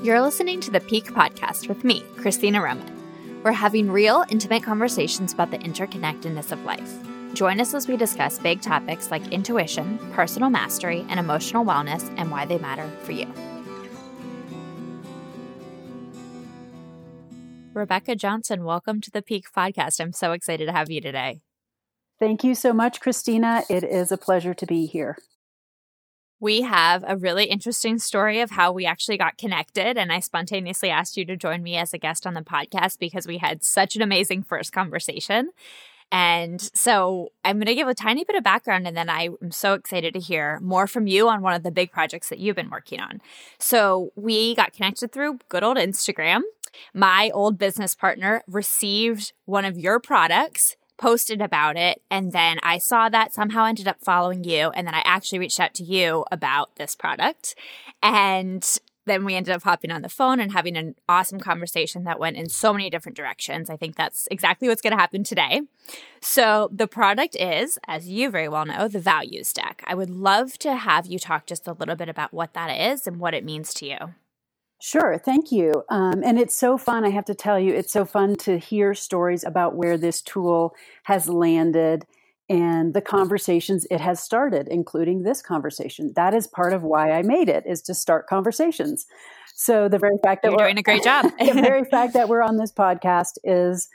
You're listening to the Pique Podcast with me, Christina Roman. We're having real, intimate conversations about the interconnectedness of life. Join us as we discuss big topics like intuition, personal mastery, and emotional wellness and why they matter for you. Rebecca Johnson, welcome to the Pique Podcast. I'm so excited to have you today. Thank you so much, Christina. It is a pleasure to be here we have a really interesting story of how we actually got connected. And I spontaneously asked you to join me as a guest on the podcast because we had such an amazing first conversation. And so I'm going to give a tiny bit of background and then I am so excited to hear more from you on one of the big projects that you've been working on. So we got connected through good old Instagram. My old business partner received one of your products posted about it. And then I saw that somehow ended up following you. And then I actually reached out to you about this product. And then we ended up hopping on the phone and having an awesome conversation that went in so many different directions. I think that's exactly what's going to happen today. So, the product is, as you very well know, the values deck. I would love to have you talk just a little bit about what that is and what it means to you. Sure, thank you. Um, and it's so fun, I have to tell you, it's so fun to hear stories about where this tool has landed and the conversations it has started, including this conversation. That is part of why I made it, is to start conversations. So the very fact that You're we're doing a great job. the very fact that we're on this podcast is,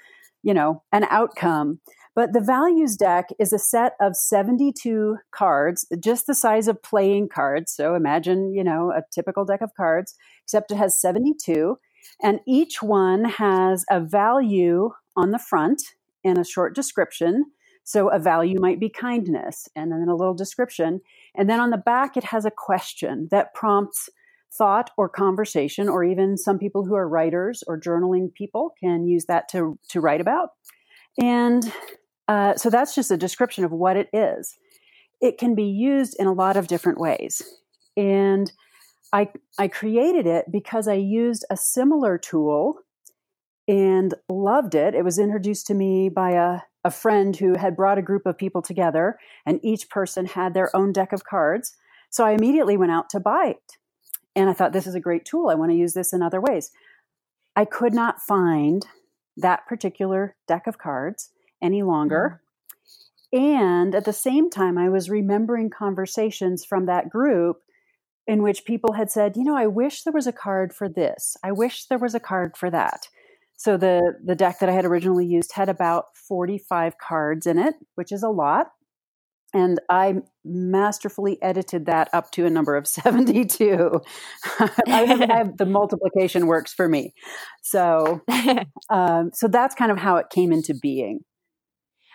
you know, an outcome. But the values deck is a set of 72 cards, just the size of playing cards. So imagine, you know, a typical deck of cards, except it has 72. And each one has a value on the front and a short description. So a value might be kindness, and then a little description. And then on the back, it has a question that prompts thought or conversation, or even some people who are writers or journaling people can use that to, to write about. And uh, so that's just a description of what it is. It can be used in a lot of different ways. And I, I created it because I used a similar tool and loved it. It was introduced to me by a, a friend who had brought a group of people together, and each person had their own deck of cards. So I immediately went out to buy it. And I thought, this is a great tool. I want to use this in other ways. I could not find that particular deck of cards any longer. Mm-hmm. And at the same time, I was remembering conversations from that group in which people had said, you know, I wish there was a card for this. I wish there was a card for that. So the the deck that I had originally used had about 45 cards in it, which is a lot. And I masterfully edited that up to a number of 72. I have, I have, the multiplication works for me. So, um, so that's kind of how it came into being.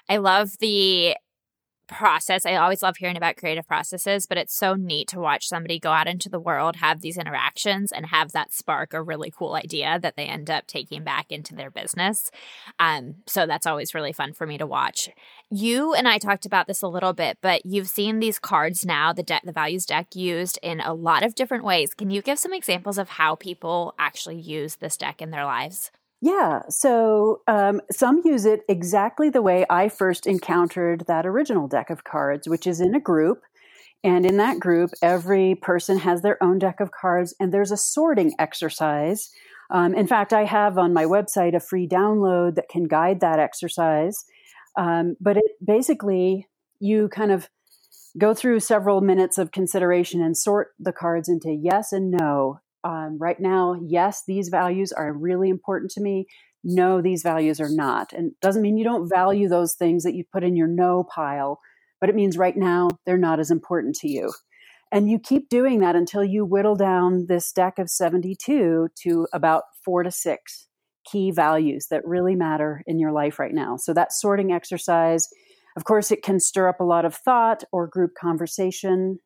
I love the process. I always love hearing about creative processes, but it's so neat to watch somebody go out into the world, have these interactions, and have that spark a really cool idea that they end up taking back into their business. Um, so that's always really fun for me to watch. You and I talked about this a little bit, but you've seen these cards now, the deck, the values deck, used in a lot of different ways. Can you give some examples of how people actually use this deck in their lives? Yeah, so um, some use it exactly the way I first encountered that original deck of cards, which is in a group. And in that group, every person has their own deck of cards, and there's a sorting exercise. Um, in fact, I have on my website a free download that can guide that exercise. Um, but it basically, you kind of go through several minutes of consideration and sort the cards into yes and no um, right now, yes, these values are really important to me. No, these values are not. And doesn't mean you don't value those things that you put in your no pile, but it means right now they're not as important to you. And you keep doing that until you whittle down this deck of 72 to about four to six key values that really matter in your life right now. So that sorting exercise, of course, it can stir up a lot of thought or group conversation.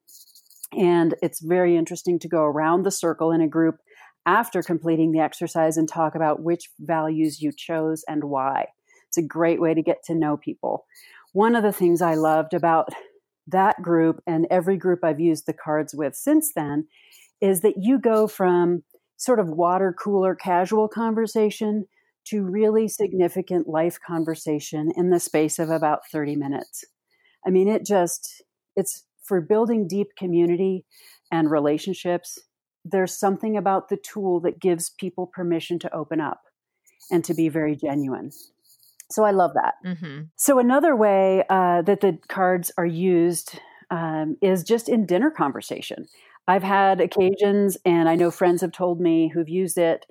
And it's very interesting to go around the circle in a group after completing the exercise and talk about which values you chose and why. It's a great way to get to know people. One of the things I loved about that group and every group I've used the cards with since then is that you go from sort of water cooler casual conversation to really significant life conversation in the space of about 30 minutes. I mean, it just, it's for building deep community and relationships, there's something about the tool that gives people permission to open up and to be very genuine. So I love that. Mm-hmm. So another way uh, that the cards are used um, is just in dinner conversation. I've had occasions, and I know friends have told me who've used it.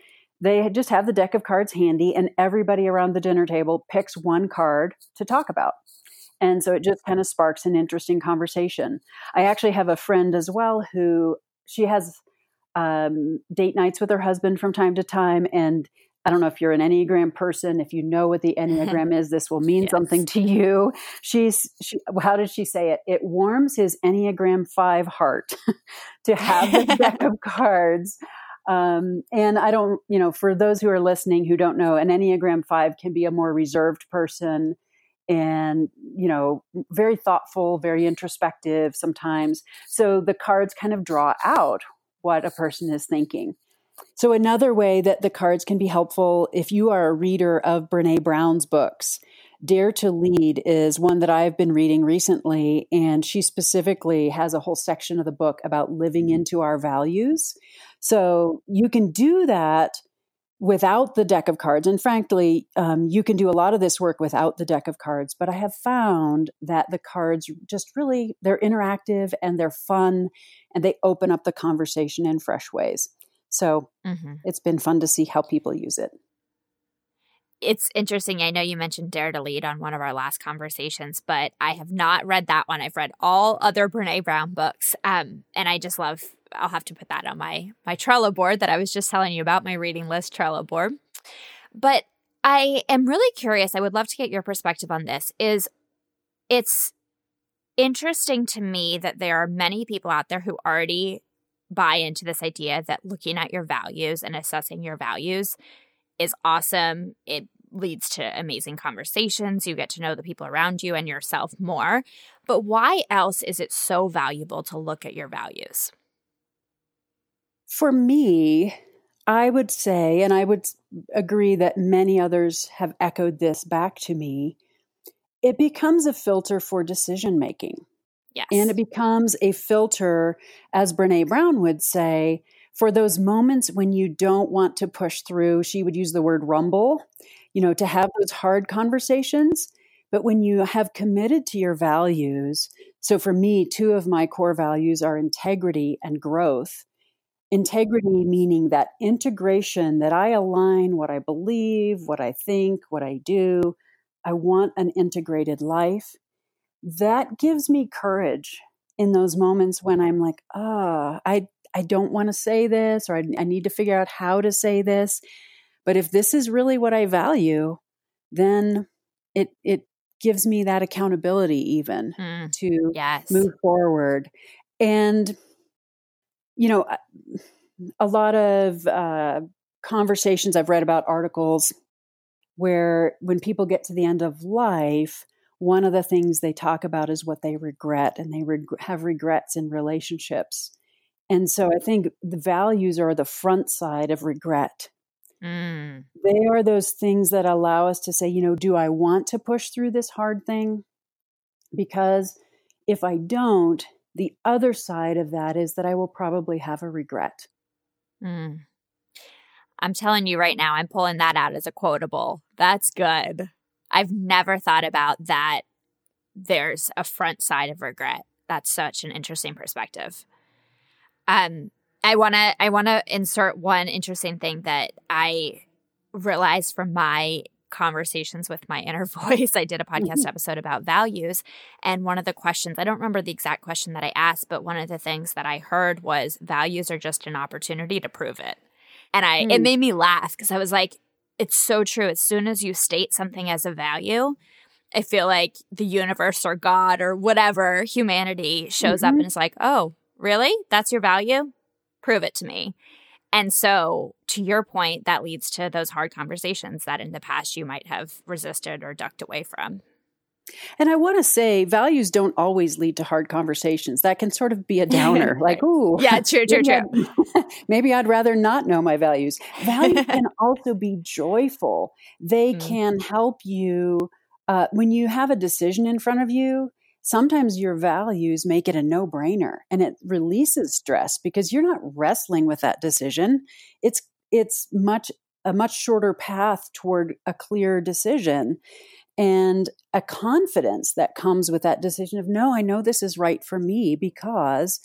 They just have the deck of cards handy, and everybody around the dinner table picks one card to talk about. And so it just kind of sparks an interesting conversation. I actually have a friend as well who she has um, date nights with her husband from time to time, and I don't know if you're an Enneagram person. If you know what the Enneagram is, this will mean yes. something to you. She's, she, how did she say it? It warms his Enneagram 5 heart to have this deck of cards. Um, and I don't, you know, for those who are listening who don't know, an Enneagram 5 can be a more reserved person and, you know, very thoughtful, very introspective sometimes. So the cards kind of draw out what a person is thinking. So, another way that the cards can be helpful if you are a reader of Brene Brown's books, Dare to Lead is one that I've been reading recently, and she specifically has a whole section of the book about living mm. into our values. So, you can do that without the deck of cards. And frankly, um, you can do a lot of this work without the deck of cards. But I have found that the cards just really they're interactive and they're fun, and they open up the conversation in fresh ways. So mm-hmm. it's been fun to see how people use it. It's interesting. I know you mentioned Dare to Lead on one of our last conversations, but I have not read that one. I've read all other Brene Brown books, um, and I just love. I'll have to put that on my my Trello board that I was just telling you about, my reading list Trello board. But I am really curious. I would love to get your perspective on this. Is it's interesting to me that there are many people out there who already buy into this idea that looking at your values and assessing your values is awesome. It leads to amazing conversations. You get to know the people around you and yourself more. But why else is it so valuable to look at your values? For me, I would say, and I would agree that many others have echoed this back to me, it becomes a filter for decision making. Yes. And it becomes a filter, as Brene Brown would say, for those moments when you don't want to push through. She would use the word rumble, you know, to have those hard conversations. But when you have committed to your values, so for me, two of my core values are integrity and growth. Integrity meaning that integration that I align what I believe, what I think, what I do. I want an integrated life that gives me courage in those moments when I'm like, ah, oh, I I don't want to say this or I, I need to figure out how to say this. But if this is really what I value, then it it gives me that accountability even mm, to yes. move forward. And you know, a lot of uh, conversations I've read about articles where when people get to the end of life, one of the things they talk about is what they regret, and they reg- have regrets in relationships. And so I think the values are the front side of regret. Mm. They are those things that allow us to say, you know, do I want to push through this hard thing? Because if I don't, the other side of that is that I will probably have a regret. Mm. I'm telling you right now, I'm pulling that out as a quotable. That's good. I've never thought about that. There's a front side of regret. That's such an interesting perspective. Um, I want to I want to insert one interesting thing that I realized from my conversations with my inner voice. I did a podcast mm-hmm. episode about values. And one of the questions, I don't remember the exact question that I asked, but one of the things that I heard was values are just an opportunity to prove it. And I, mm. it made me laugh because I was like, it's so true. As soon as you state something as a value, I feel like the universe or God or whatever humanity shows mm-hmm. up and is like, oh, really? That's your value? Prove it to me. And so, to your point, that leads to those hard conversations that in the past you might have resisted or ducked away from. And I want to say values don't always lead to hard conversations. That can sort of be a downer. right. Like, ooh. Yeah, true, true, maybe true. I'd, maybe I'd rather not know my values. Values can also be joyful. They mm. can help you uh, when you have a decision in front of you sometimes your values make it a no brainer and it releases stress because you're not wrestling with that decision. It's, it's much, a much shorter path toward a clear decision and a confidence that comes with that decision of, no, I know this is right for me because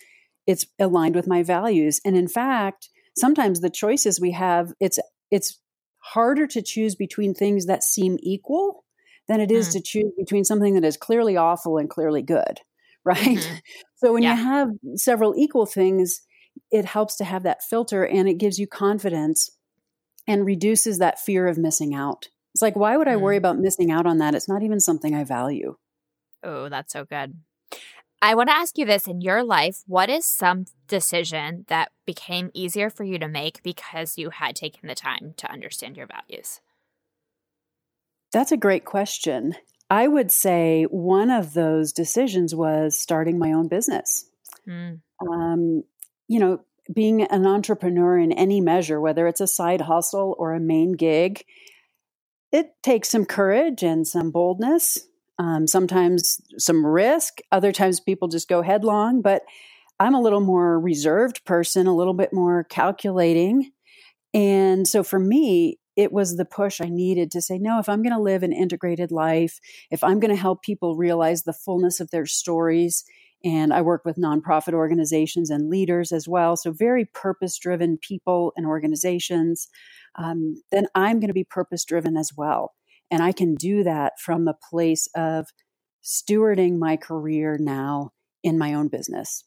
it's aligned with my values. And in fact, sometimes the choices we have, it's, it's harder to choose between things that seem equal than it is mm. to choose between something that is clearly awful and clearly good, right? Mm-hmm. So when yeah. you have several equal things, it helps to have that filter and it gives you confidence and reduces that fear of missing out. It's like, why would I mm. worry about missing out on that? It's not even something I value. Oh, that's so good. I want to ask you this in your life, what is some decision that became easier for you to make because you had taken the time to understand your values? That's a great question. I would say one of those decisions was starting my own business. Mm. Um, you know, being an entrepreneur in any measure, whether it's a side hustle or a main gig, it takes some courage and some boldness, um, sometimes some risk. Other times people just go headlong, but I'm a little more reserved person, a little bit more calculating. And so for me, it was the push I needed to say, no, if I'm going to live an integrated life, if I'm going to help people realize the fullness of their stories, and I work with nonprofit organizations and leaders as well, so very purpose driven people and organizations, um, then I'm going to be purpose driven as well. And I can do that from a place of stewarding my career now in my own business.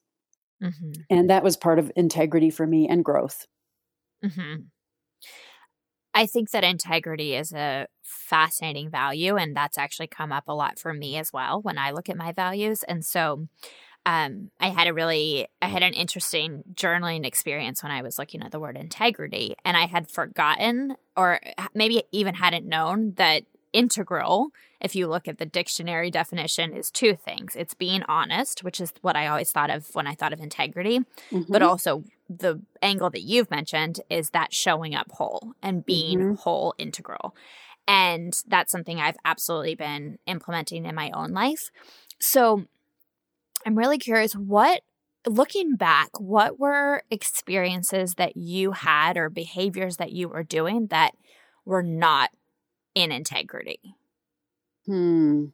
Mm-hmm. And that was part of integrity for me and growth. Mm-hmm. I think that integrity is a fascinating value, and that's actually come up a lot for me as well when I look at my values. And so, um, I had a really, I had an interesting journaling experience when I was looking at the word integrity, and I had forgotten, or maybe even hadn't known that integral, if you look at the dictionary definition, is two things. It's being honest, which is what I always thought of when I thought of integrity, mm-hmm. but also the angle that you've mentioned is that showing up whole and being mm-hmm. whole integral. And that's something I've absolutely been implementing in my own life. So I'm really curious what looking back, what were experiences that you had or behaviors that you were doing that were not in integrity? Hmm.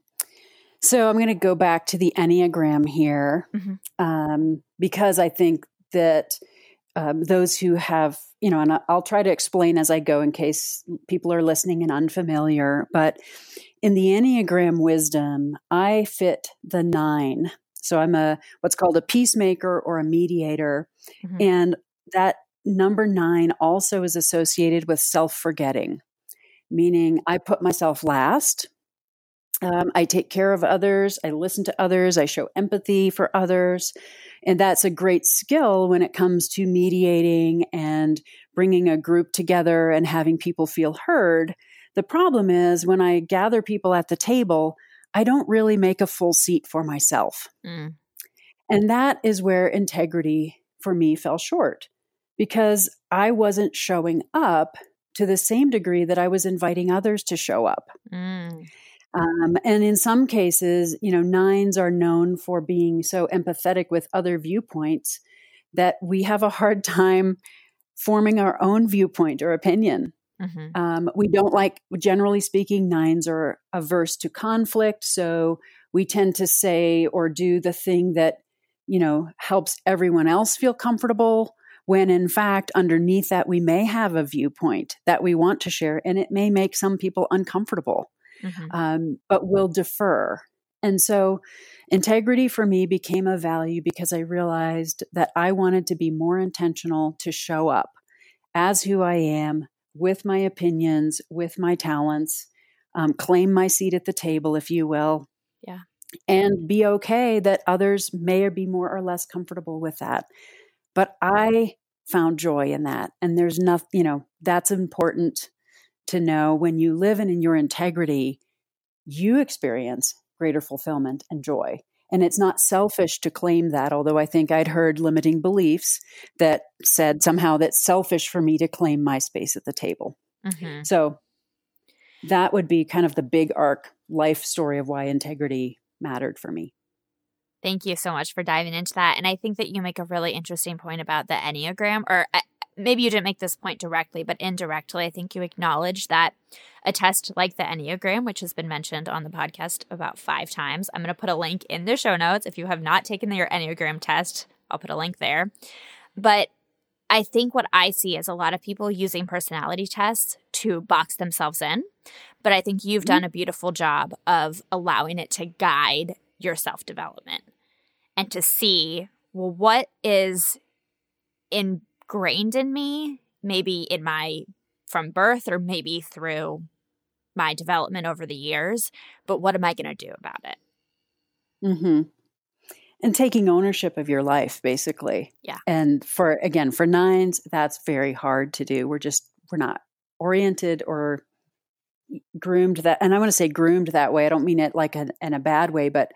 So I'm going to go back to the Enneagram here mm-hmm. um, because I think that um, those who have, you know, and I'll try to explain as I go in case people are listening and unfamiliar, but in the Enneagram wisdom, I fit the nine. So I'm a what's called a peacemaker or a mediator. Mm-hmm. And that number nine also is associated with self forgetting meaning I put myself last. Um, I take care of others. I listen to others. I show empathy for others. And that's a great skill when it comes to mediating and bringing a group together and having people feel heard. The problem is when I gather people at the table, I don't really make a full seat for myself. Mm. And that is where integrity for me fell short because I wasn't showing up to the same degree that I was inviting others to show up. Mm. Um, and in some cases, you know, nines are known for being so empathetic with other viewpoints that we have a hard time forming our own viewpoint or opinion. Mm-hmm. Um, we don't like, generally speaking, nines are averse to conflict. So we tend to say or do the thing that, you know, helps everyone else feel comfortable when in fact, underneath that, we may have a viewpoint that we want to share, and it may make some people uncomfortable, mm-hmm. um, but we'll defer. And so, integrity for me became a value because I realized that I wanted to be more intentional to show up as who I am with my opinions, with my talents, um, claim my seat at the table, if you will. Yeah. And be okay that others may be more or less comfortable with that. But I found joy in that. And there's nothing, you know, that's important to know when you live in, in your integrity, you experience greater fulfillment and joy. And it's not selfish to claim that, although I think I'd heard limiting beliefs that said somehow that's selfish for me to claim my space at the table. Mm-hmm. So that would be kind of the big arc life story of why integrity mattered for me. Thank you so much for diving into that. And I think that you make a really interesting point about the Enneagram, or uh, maybe you didn't make this point directly, but indirectly, I think you acknowledge that a test like the Enneagram, which has been mentioned on the podcast about five times, I'm going to put a link in the show notes. If you have not taken your Enneagram test, I'll put a link there. But I think what I see is a lot of people using personality tests to box themselves in. But I think you've mm-hmm. done a beautiful job of allowing it to guide your self development and to see, well, what is ingrained in me, maybe in my from birth or maybe through my development over the years, but what am I going to do about it? Mm-hmm. And taking ownership of your life basically. Yeah. And for again for nines that's very hard to do. We're just we're not oriented or groomed that and i want to say groomed that way. I don't mean it like a, in a bad way but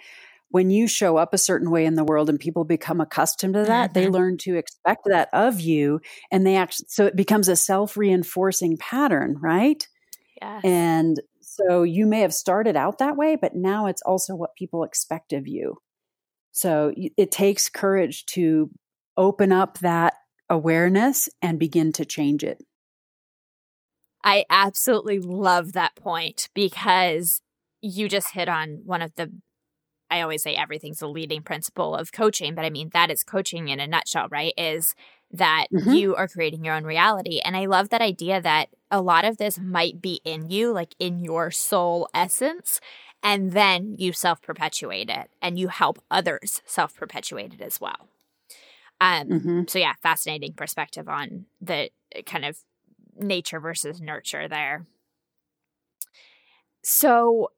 when you show up a certain way in the world and people become accustomed to that mm-hmm. they learn to expect that of you and they actually so it becomes a self-reinforcing pattern right yes. and so you may have started out that way but now it's also what people expect of you so it takes courage to open up that awareness and begin to change it. I absolutely love that point because you just hit on one of the I always say everything's a leading principle of coaching, but I mean that is coaching in a nutshell, right? Is that mm-hmm. you are creating your own reality. And I love that idea that a lot of this might be in you, like in your soul essence and then you self perpetuate it and you help others self perpetuate it as well. Um, mm-hmm. So, yeah, fascinating perspective on the kind of nature versus nurture there. So,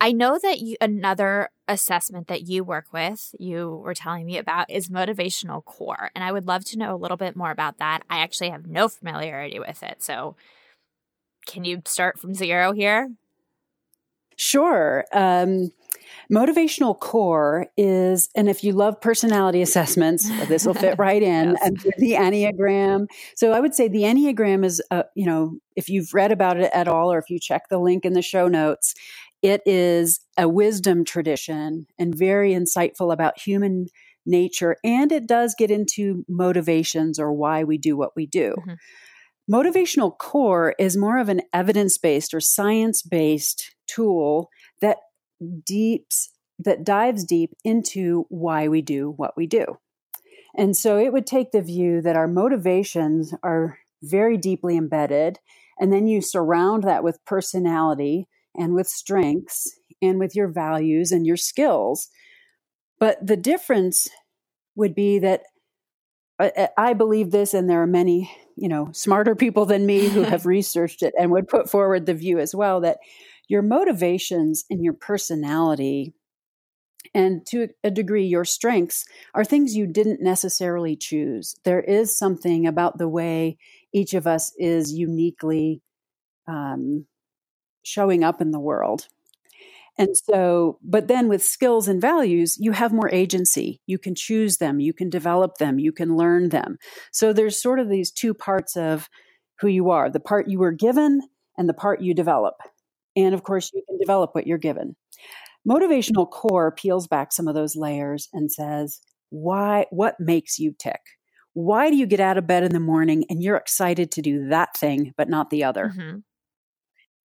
I know that you, another assessment that you work with, you were telling me about, is motivational core. And I would love to know a little bit more about that. I actually have no familiarity with it. So, can you start from zero here? Sure. Um, motivational core is, and if you love personality assessments, this will fit right in. yes. And the Enneagram. So I would say the Enneagram is, uh, you know, if you've read about it at all, or if you check the link in the show notes, it is a wisdom tradition and very insightful about human nature. And it does get into motivations or why we do what we do. Mm-hmm. Motivational core is more of an evidence based or science based tool that deeps that dives deep into why we do what we do. And so it would take the view that our motivations are very deeply embedded and then you surround that with personality and with strengths and with your values and your skills. But the difference would be that I believe this, and there are many, you know, smarter people than me who have researched it and would put forward the view as well that your motivations and your personality and to a degree your strengths are things you didn't necessarily choose there is something about the way each of us is uniquely um, showing up in the world and so, but then with skills and values, you have more agency. You can choose them, you can develop them, you can learn them. So there's sort of these two parts of who you are the part you were given and the part you develop. And of course, you can develop what you're given. Motivational core peels back some of those layers and says, why, what makes you tick? Why do you get out of bed in the morning and you're excited to do that thing, but not the other? Mm-hmm.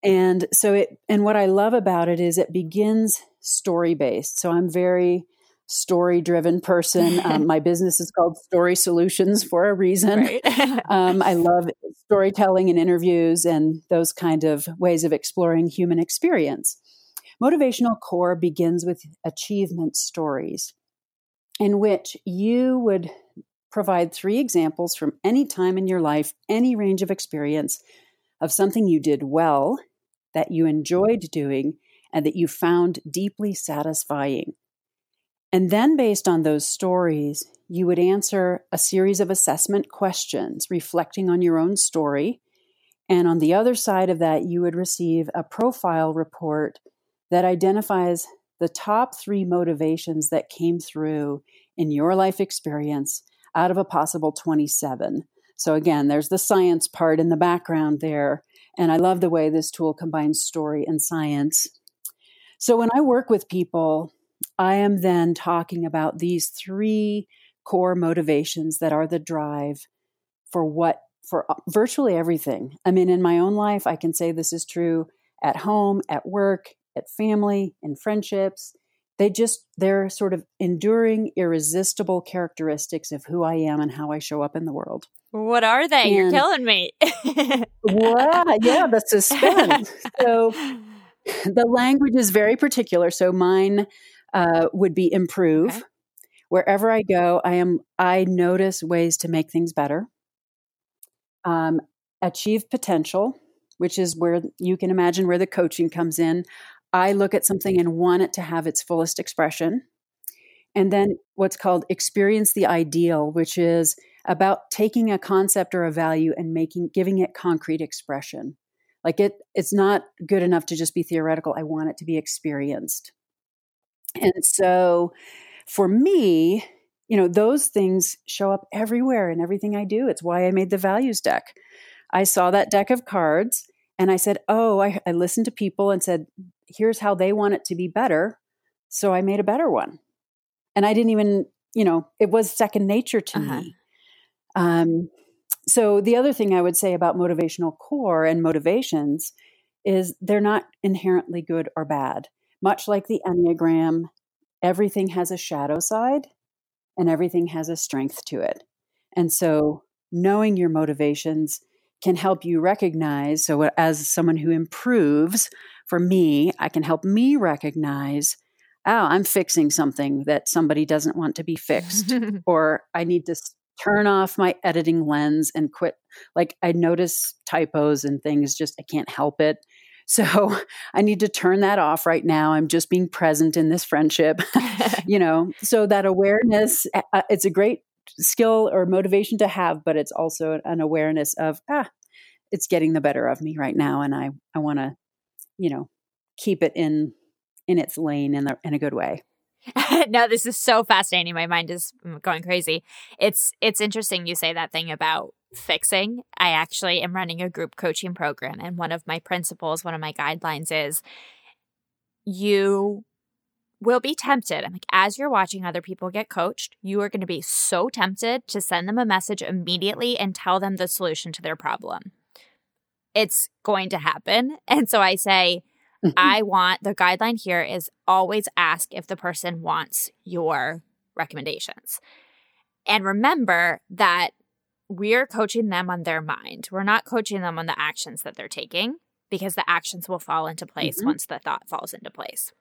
And so it, and what I love about it is it begins story based. So I'm very story driven person. Um, my business is called Story Solutions for a reason. Right. um, I love storytelling and interviews and those kind of ways of exploring human experience. Motivational core begins with achievement stories, in which you would provide three examples from any time in your life, any range of experience of something you did well that you enjoyed doing and that you found deeply satisfying. And then, based on those stories, you would answer a series of assessment questions reflecting on your own story. And on the other side of that, you would receive a profile report that identifies the top three motivations that came through in your life experience out of a possible 27. So, again, there's the science part in the background there and I love the way this tool combines story and science. So when I work with people, I am then talking about these three core motivations that are the drive for what for uh, virtually everything. I mean, in my own life, I can say this is true at home, at work, at family, in friendships. They just, they're sort of enduring, irresistible characteristics of who I am and how I show up in the world. What are they? And, You're killing me. wow, yeah, the suspense. so the language is very particular. So mine uh, would be improve. Okay. Wherever I go, I am I notice ways to make things better. Um, achieve potential, which is where you can imagine where the coaching comes in. I look at something and want it to have its fullest expression. And then what's called experience the ideal, which is about taking a concept or a value and making giving it concrete expression. Like it it's not good enough to just be theoretical. I want it to be experienced. And so for me, you know, those things show up everywhere in everything I do. It's why I made the values deck. I saw that deck of cards and I said, Oh, I, I listened to people and said, Here's how they want it to be better. So I made a better one. And I didn't even, you know, it was second nature to uh-huh. me. Um, so the other thing I would say about motivational core and motivations is they're not inherently good or bad. Much like the Enneagram, everything has a shadow side and everything has a strength to it. And so knowing your motivations can help you recognize. So, as someone who improves, for me, I can help me recognize oh, I'm fixing something that somebody doesn't want to be fixed, or I need to turn off my editing lens and quit. Like, I notice typos and things, just I can't help it. So I need to turn that off right now. I'm just being present in this friendship, you know. So that awareness, uh, it's a great skill or motivation to have, but it's also an awareness of ah, it's getting the better of me right now, and I I want to, you know, keep it in in its lane in the in a good way. no, this is so fascinating. My mind is going crazy. It's it's interesting you say that thing about fixing. I actually am running a group coaching program and one of my principles, one of my guidelines is you will be tempted. I'm like, as you're watching other people get coached, you are going to be so tempted to send them a message immediately and tell them the solution to their problem. It's going to happen. And so I say. I want the guideline here is always ask if the person wants your recommendations. And remember that we're coaching them on their mind. We're not coaching them on the actions that they're taking because the actions will fall into place mm-hmm. once the thought falls into place.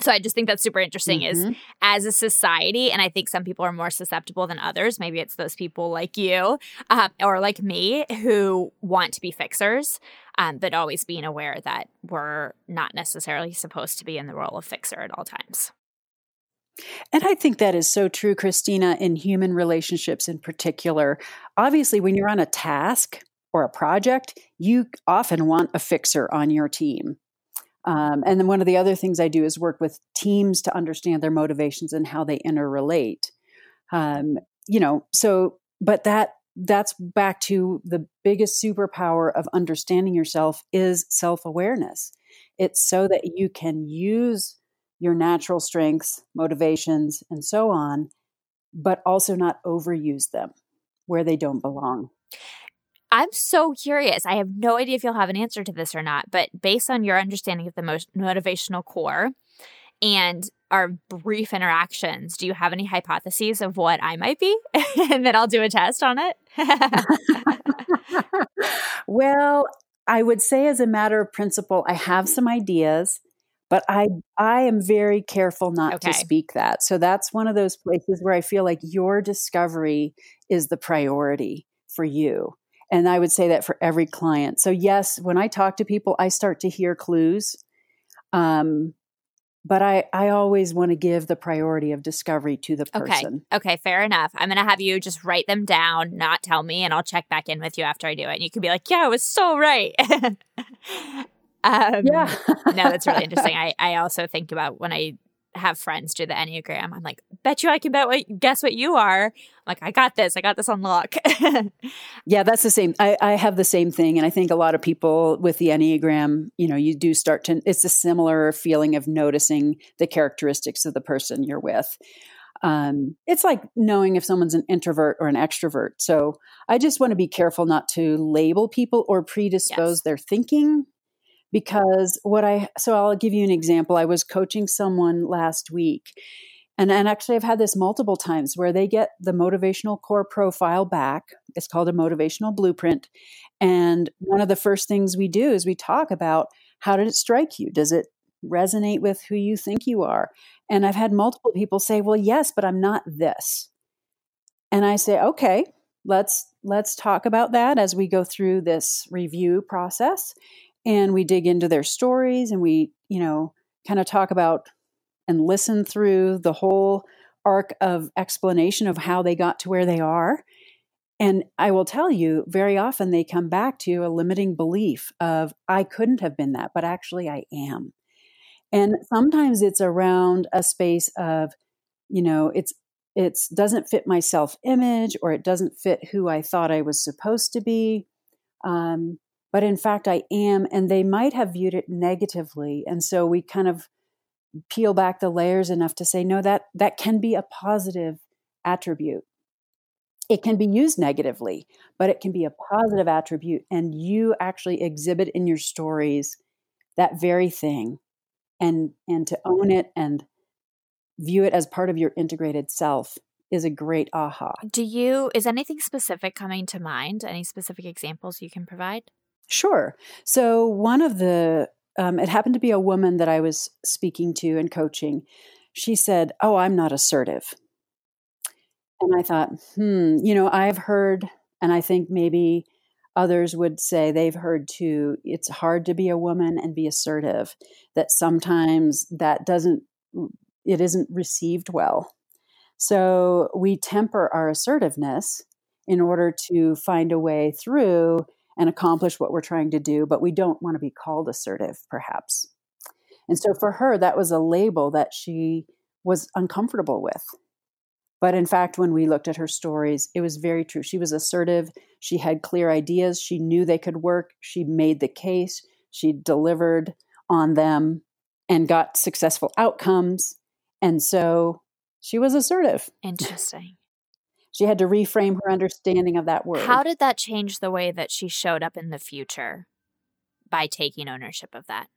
So I just think that's super interesting mm-hmm. is as a society, and I think some people are more susceptible than others. Maybe it's those people like you um, or like me who want to be fixers, um, but always being aware that we're not necessarily supposed to be in the role of fixer at all times. And I think that is so true, Christina, in human relationships in particular. Obviously, when you're on a task or a project, you often want a fixer on your team. Um, and then one of the other things I do is work with teams to understand their motivations and how they interrelate. Um, you know, so but that that's back to the biggest superpower of understanding yourself is self-awareness. It's so that you can use your natural strengths, motivations, and so on, but also not overuse them where they don't belong. I'm so curious. I have no idea if you'll have an answer to this or not, but based on your understanding of the most motivational core and our brief interactions, do you have any hypotheses of what I might be? and then I'll do a test on it. well, I would say, as a matter of principle, I have some ideas, but I I am very careful not okay. to speak that. So that's one of those places where I feel like your discovery is the priority for you. And I would say that for every client. So, yes, when I talk to people, I start to hear clues. Um, but I, I always want to give the priority of discovery to the person. Okay. Okay. Fair enough. I'm going to have you just write them down, not tell me, and I'll check back in with you after I do it. And you can be like, yeah, I was so right. um, yeah. no, that's really interesting. I, I also think about when I have friends do the Enneagram. I'm like, bet you I can bet what guess what you are. I'm like, I got this. I got this on lock. yeah, that's the same. I, I have the same thing. And I think a lot of people with the Enneagram, you know, you do start to it's a similar feeling of noticing the characteristics of the person you're with. Um, it's like knowing if someone's an introvert or an extrovert. So I just want to be careful not to label people or predispose yes. their thinking because what I so I'll give you an example. I was coaching someone last week and, and actually I've had this multiple times where they get the motivational core profile back. It's called a motivational blueprint. And one of the first things we do is we talk about how did it strike you? Does it resonate with who you think you are? And I've had multiple people say, "Well, yes, but I'm not this." And I say, "Okay, let's let's talk about that as we go through this review process and we dig into their stories and we you know kind of talk about and listen through the whole arc of explanation of how they got to where they are. And i will tell you very often they come back to a limiting belief of i couldn't have been that but actually i am. And sometimes it's around a space of you know it's it doesn't fit my self image or it doesn't fit who i thought i was supposed to be. Um, but in fact I am. And they might have viewed it negatively. And so we kind of peel back the layers enough to say, no, that, that can be a positive attribute. It can be used negatively, but it can be a positive attribute. And you actually exhibit in your stories that very thing and and to own it and view it as part of your integrated self is a great aha. Do you is anything specific coming to mind? Any specific examples you can provide? Sure. So one of the um, it happened to be a woman that I was speaking to and coaching. She said, "Oh, I'm not assertive," and I thought, hmm, you know, I've heard, and I think maybe others would say they've heard too. It's hard to be a woman and be assertive. That sometimes that doesn't, it isn't received well. So we temper our assertiveness in order to find a way through and accomplish what we're trying to do, but we don't want to be called assertive, perhaps. And so for her, that was a label that she was uncomfortable with. But in fact, when we looked at her stories, it was very true. She was assertive. She had clear ideas. She knew they could work. She made the case. She delivered on them and got successful outcomes. And so she was assertive. Interesting. She had to reframe her understanding of that word. How did that change the way that she showed up in the future by taking ownership of that?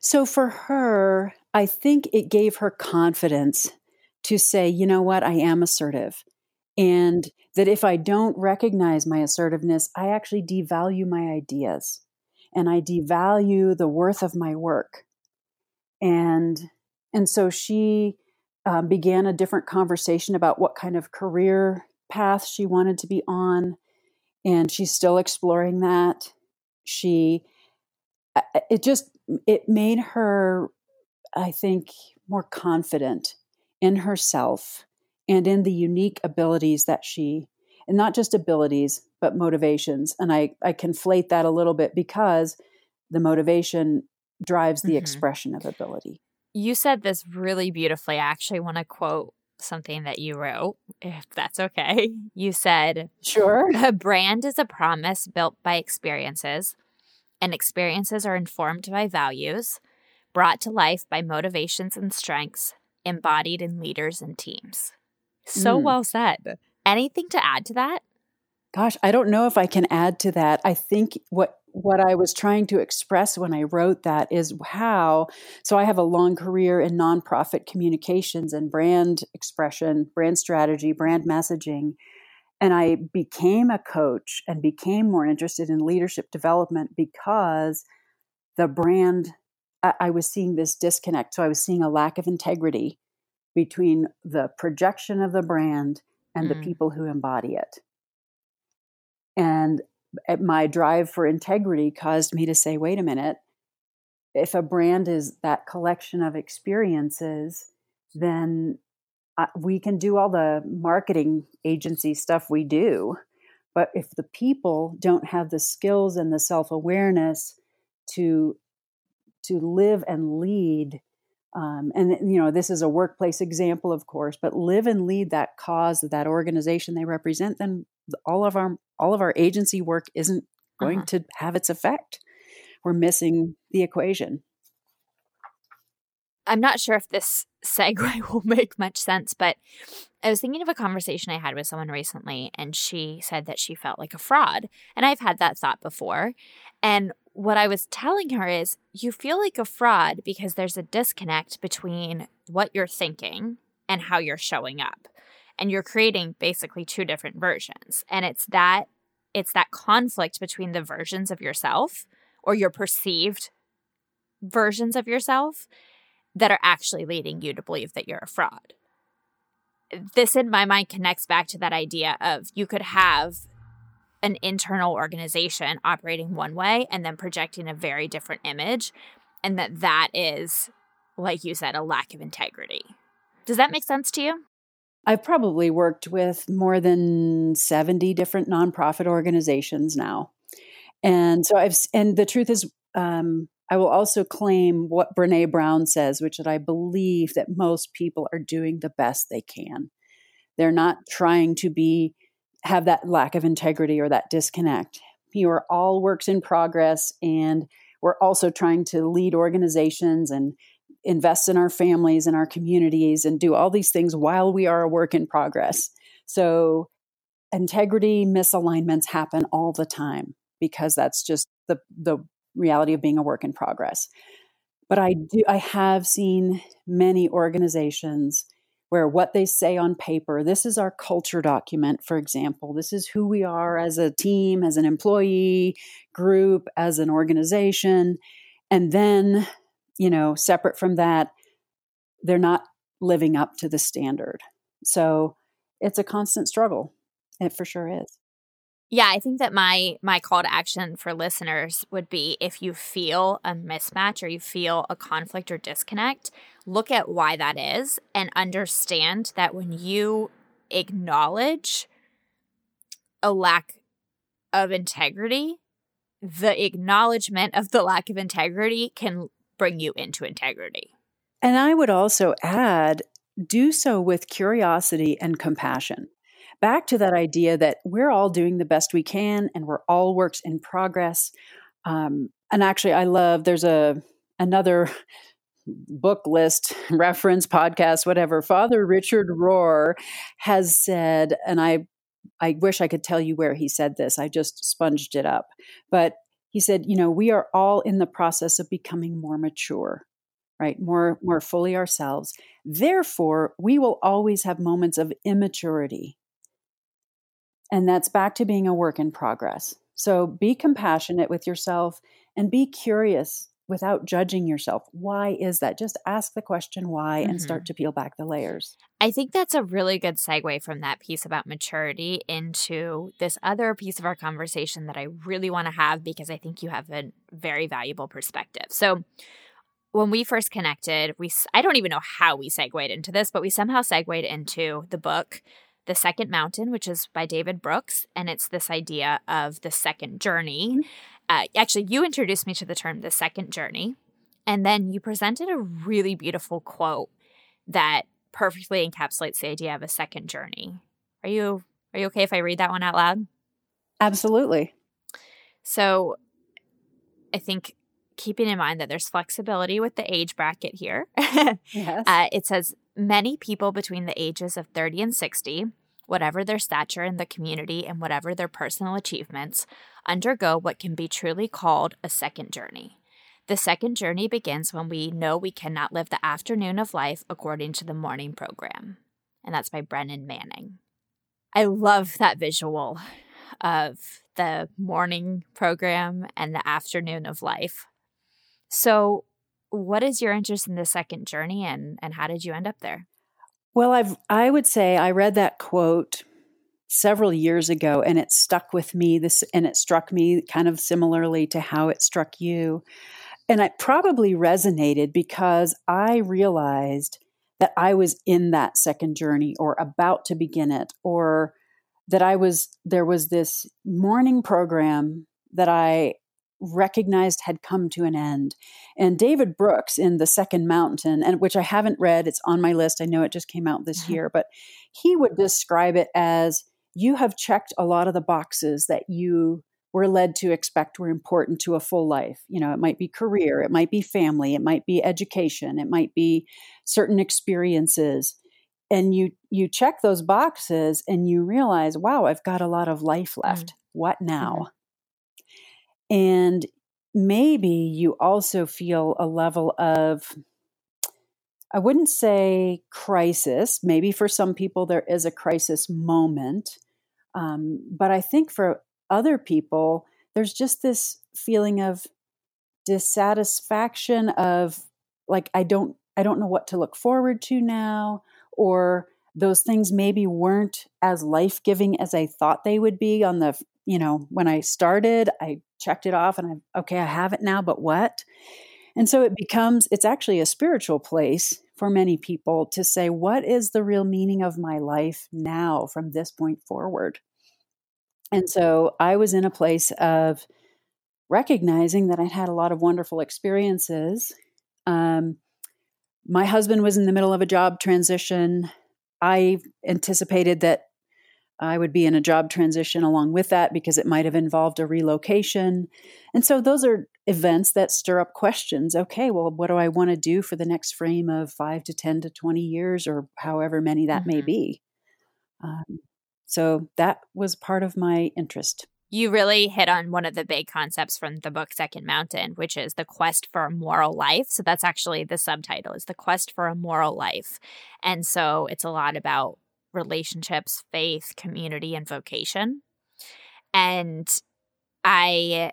So for her, I think it gave her confidence to say, you know what, I am assertive. And that if I don't recognize my assertiveness, I actually devalue my ideas and I devalue the worth of my work. And and so she um, began a different conversation about what kind of career path she wanted to be on and she's still exploring that. She it just it made her i think more confident in herself and in the unique abilities that she and not just abilities but motivations. And i i conflate that a little bit because the motivation drives the mm-hmm. expression of ability. You said this really beautifully i actually want to quote something that you wrote, if that's okay. You said, Sure. A brand is a promise built by experiences, and experiences are informed by values, brought to life by motivations and strengths, embodied in leaders and teams. So mm. well said. Anything to add to that? Gosh, I don't know if I can add to that. I think what what I was trying to express when I wrote that is how. So, I have a long career in nonprofit communications and brand expression, brand strategy, brand messaging. And I became a coach and became more interested in leadership development because the brand, I, I was seeing this disconnect. So, I was seeing a lack of integrity between the projection of the brand and mm. the people who embody it. And my drive for integrity caused me to say, wait a minute, if a brand is that collection of experiences, then we can do all the marketing agency stuff we do. But if the people don't have the skills and the self awareness to to live and lead Um, and you know this is a workplace example, of course, but live and lead that cause that organization they represent. Then all of our all of our agency work isn't going uh-huh. to have its effect. We're missing the equation. I'm not sure if this segue will make much sense, but I was thinking of a conversation I had with someone recently, and she said that she felt like a fraud. And I've had that thought before. And what I was telling her is you feel like a fraud because there's a disconnect between what you're thinking and how you're showing up. And you're creating basically two different versions. And it's that it's that conflict between the versions of yourself or your perceived versions of yourself that are actually leading you to believe that you're a fraud. This, in my mind, connects back to that idea of you could have an internal organization operating one way and then projecting a very different image, and that that is, like you said, a lack of integrity. Does that make sense to you? I've probably worked with more than 70 different nonprofit organizations now. And so I've, and the truth is, um, I will also claim what Brene Brown says, which is I believe that most people are doing the best they can. They're not trying to be have that lack of integrity or that disconnect. You are all works in progress, and we're also trying to lead organizations and invest in our families and our communities and do all these things while we are a work in progress. So, integrity misalignments happen all the time because that's just the the reality of being a work in progress. But I do I have seen many organizations where what they say on paper, this is our culture document, for example, this is who we are as a team, as an employee group, as an organization. And then, you know, separate from that, they're not living up to the standard. So it's a constant struggle. It for sure is. Yeah, I think that my my call to action for listeners would be if you feel a mismatch or you feel a conflict or disconnect, look at why that is and understand that when you acknowledge a lack of integrity, the acknowledgement of the lack of integrity can bring you into integrity. And I would also add do so with curiosity and compassion back to that idea that we're all doing the best we can and we're all works in progress. Um, and actually, I love there's a another book list reference podcast whatever father richard rohr has said and i i wish i could tell you where he said this i just sponged it up but he said you know we are all in the process of becoming more mature right? More more fully ourselves. Therefore we will always have moments of immaturity. And that's back to being a work in progress. So be compassionate with yourself and be curious without judging yourself. Why is that? Just ask the question why mm-hmm. and start mm-hmm. to peel back the layers. I think that's a really good segue from that piece about maturity into this other piece of our conversation that I really want to have because I think you have a very valuable perspective. So, when we first connected, we I don't even know how we segued into this, but we somehow segued into the book the Second Mountain, which is by David Brooks, and it's this idea of the second journey. Uh, actually, you introduced me to the term the second journey, and then you presented a really beautiful quote that perfectly encapsulates the idea of a second journey. Are you are you okay if I read that one out loud? Absolutely. So, I think keeping in mind that there's flexibility with the age bracket here. yes. Uh, it says many people between the ages of 30 and 60, whatever their stature in the community and whatever their personal achievements, undergo what can be truly called a second journey. The second journey begins when we know we cannot live the afternoon of life according to the morning program. And that's by Brennan Manning. I love that visual of the morning program and the afternoon of life. So, what is your interest in the second journey and, and how did you end up there? Well, I've I would say I read that quote several years ago and it stuck with me this and it struck me kind of similarly to how it struck you. And it probably resonated because I realized that I was in that second journey or about to begin it or that I was there was this morning program that I recognized had come to an end. And David Brooks in The Second Mountain, and which I haven't read, it's on my list. I know it just came out this year, but he would describe it as you have checked a lot of the boxes that you were led to expect were important to a full life. You know, it might be career, it might be family, it might be education, it might be certain experiences. And you you check those boxes and you realize, wow, I've got a lot of life left. Mm. What now? And maybe you also feel a level of I wouldn't say crisis. Maybe for some people there is a crisis moment. Um, but I think for other people, there's just this feeling of dissatisfaction of like I don't I don't know what to look forward to now or those things maybe weren't as life-giving as I thought they would be on the you know when I started I checked it off and I okay I have it now but what and so it becomes it's actually a spiritual place for many people to say what is the real meaning of my life now from this point forward and so I was in a place of recognizing that I'd had a lot of wonderful experiences. Um, my husband was in the middle of a job transition. I anticipated that I would be in a job transition along with that because it might have involved a relocation. And so those are events that stir up questions. Okay, well, what do I want to do for the next frame of five to 10 to 20 years or however many that mm-hmm. may be? Um, so that was part of my interest. You really hit on one of the big concepts from the book Second Mountain, which is the quest for a moral life. So that's actually the subtitle is the quest for a moral life. And so it's a lot about relationships, faith, community, and vocation. And I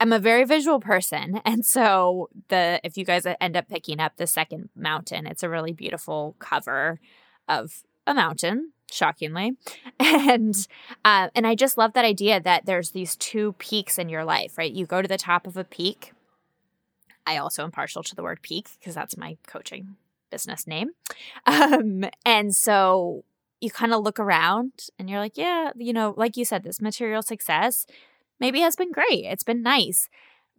am a very visual person. And so the if you guys end up picking up the second mountain, it's a really beautiful cover of a mountain shockingly and uh, and i just love that idea that there's these two peaks in your life right you go to the top of a peak i also am partial to the word peak because that's my coaching business name um, and so you kind of look around and you're like yeah you know like you said this material success maybe has been great it's been nice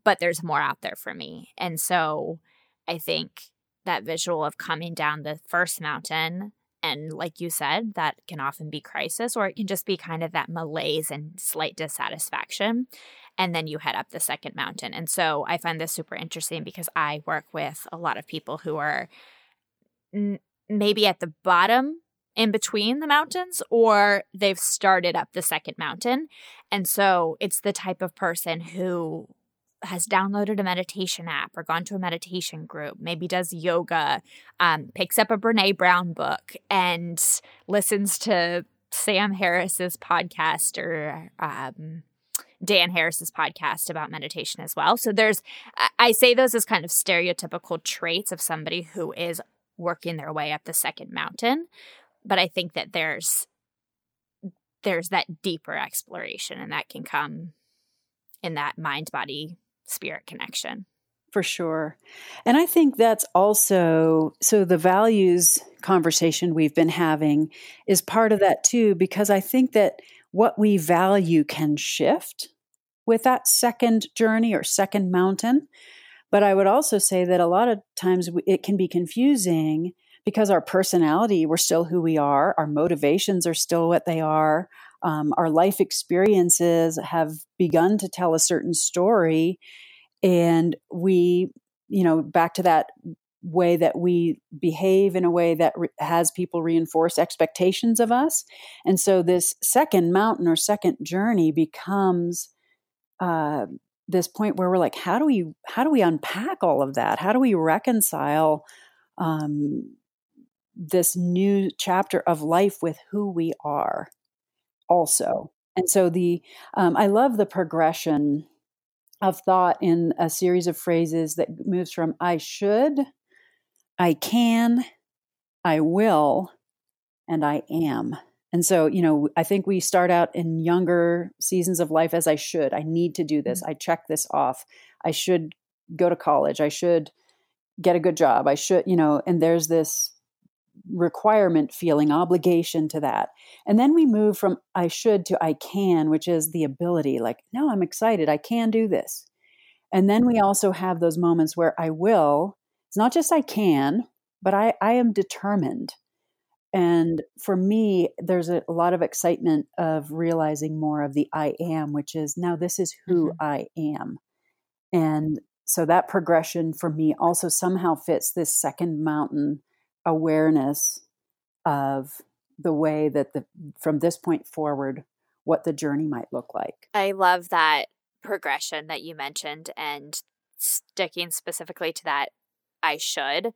but there's more out there for me and so i think that visual of coming down the first mountain and like you said, that can often be crisis, or it can just be kind of that malaise and slight dissatisfaction. And then you head up the second mountain. And so I find this super interesting because I work with a lot of people who are maybe at the bottom in between the mountains or they've started up the second mountain. And so it's the type of person who has downloaded a meditation app or gone to a meditation group, maybe does yoga, um, picks up a Brene Brown book and listens to Sam Harris's podcast or um, Dan Harris's podcast about meditation as well. So there's, I say those as kind of stereotypical traits of somebody who is working their way up the second mountain. But I think that there's, there's that deeper exploration and that can come in that mind body spirit connection. For sure. And I think that's also so the values conversation we've been having is part of that too, because I think that what we value can shift with that second journey or second mountain. But I would also say that a lot of times it can be confusing because our personality, we're still who we are, our motivations are still what they are, um, our life experiences have begun to tell a certain story. And we you know back to that way that we behave in a way that re- has people reinforce expectations of us. And so this second mountain or second journey becomes uh, this point where we're like how do we how do we unpack all of that? How do we reconcile um, this new chapter of life with who we are also? And so the um, i love the progression of thought in a series of phrases that moves from i should i can i will and i am and so you know i think we start out in younger seasons of life as i should i need to do this mm-hmm. i check this off i should go to college i should get a good job i should you know and there's this requirement feeling, obligation to that. And then we move from I should to I can, which is the ability like, no, I'm excited. I can do this. And then we also have those moments where I will. It's not just I can, but I, I am determined. And for me, there's a, a lot of excitement of realizing more of the I am, which is now this is who mm-hmm. I am. And so that progression for me also somehow fits this second mountain awareness of the way that the from this point forward what the journey might look like. I love that progression that you mentioned and sticking specifically to that I should.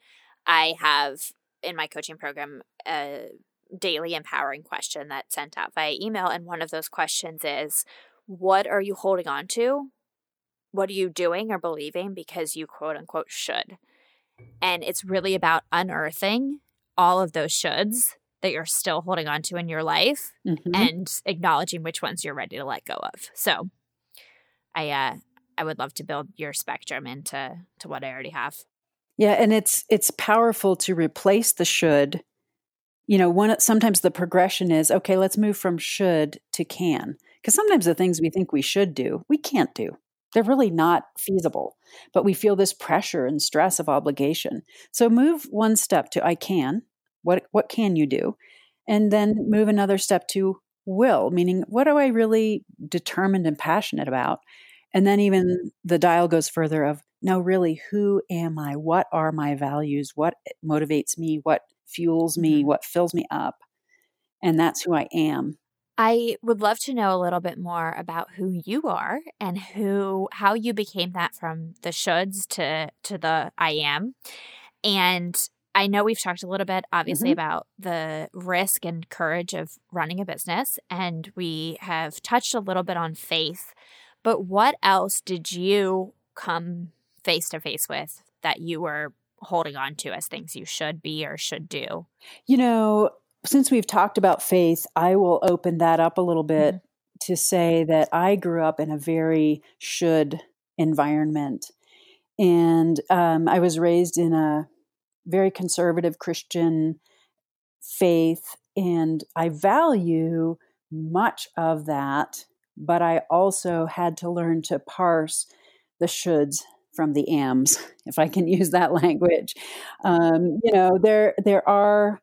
I have in my coaching program a daily empowering question that's sent out via email and one of those questions is what are you holding on to what are you doing or believing because you quote unquote should? And it's really about unearthing all of those shoulds that you're still holding on to in your life mm-hmm. and acknowledging which ones you're ready to let go of. So I uh I would love to build your spectrum into to what I already have. Yeah, and it's it's powerful to replace the should. You know, one sometimes the progression is okay, let's move from should to can. Because sometimes the things we think we should do, we can't do. They're really not feasible, but we feel this pressure and stress of obligation. So move one step to I can. What what can you do? And then move another step to will, meaning what am I really determined and passionate about? And then even the dial goes further of now really who am I? What are my values? What motivates me? What fuels me? Mm-hmm. What fills me up? And that's who I am. I would love to know a little bit more about who you are and who how you became that from the shoulds to to the I am. And I know we've talked a little bit obviously mm-hmm. about the risk and courage of running a business and we have touched a little bit on faith. But what else did you come face to face with that you were holding on to as things you should be or should do? You know, since we've talked about faith, I will open that up a little bit mm-hmm. to say that I grew up in a very should environment. And um, I was raised in a very conservative Christian faith, and I value much of that, but I also had to learn to parse the shoulds from the ams, if I can use that language. Um, you know, there there are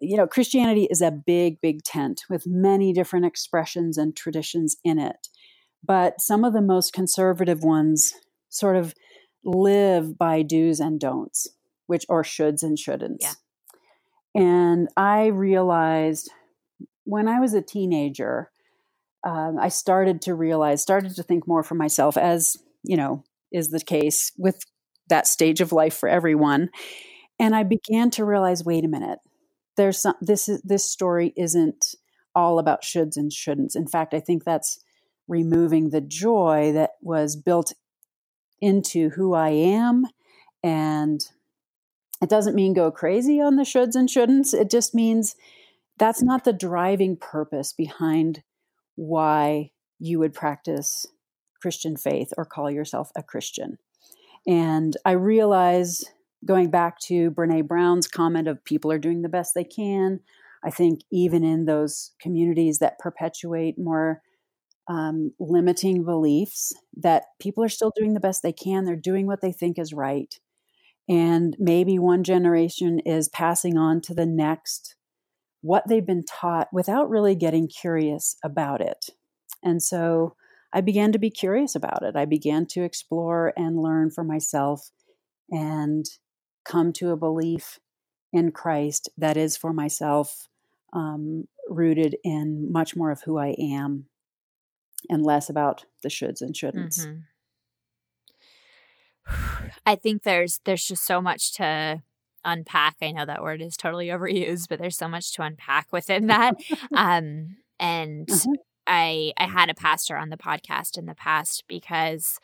you know, Christianity is a big, big tent with many different expressions and traditions in it. But some of the most conservative ones sort of live by do's and don'ts, which or shoulds and shouldn'ts. Yeah. And I realized when I was a teenager, um, I started to realize, started to think more for myself, as you know, is the case with that stage of life for everyone. And I began to realize, wait a minute, there's some this is this story isn't all about shoulds and shouldn'ts. In fact, I think that's removing the joy that was built into who I am. And it doesn't mean go crazy on the shoulds and shouldn'ts. It just means that's not the driving purpose behind why you would practice Christian faith or call yourself a Christian. And I realize going back to Brene Brown's comment of people are doing the best they can, I think even in those communities that perpetuate more um, limiting beliefs, that people are still doing the best they can. They're doing what they think is right. And maybe one generation is passing on to the next what they've been taught without really getting curious about it. And so I began to be curious about it. I began to explore and learn for myself and come to a belief in Christ that is for myself um, rooted in much more of who I am and less about the shoulds and shouldn'ts. Mm-hmm. I think there's there's just so much to unpack. I know that word is totally overused, but there's so much to unpack within that. um, and uh-huh. I I had a pastor on the podcast in the past because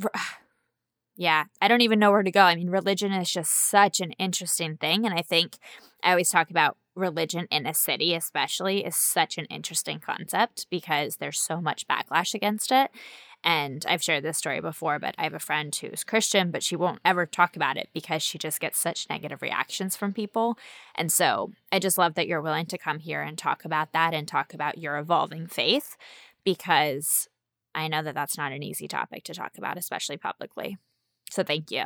yeah, I don't even know where to go. I mean, religion is just such an interesting thing. And I think I always talk about religion in a city, especially, is such an interesting concept because there's so much backlash against it. And I've shared this story before, but I have a friend who's Christian, but she won't ever talk about it because she just gets such negative reactions from people. And so I just love that you're willing to come here and talk about that and talk about your evolving faith because I know that that's not an easy topic to talk about, especially publicly. So thank you.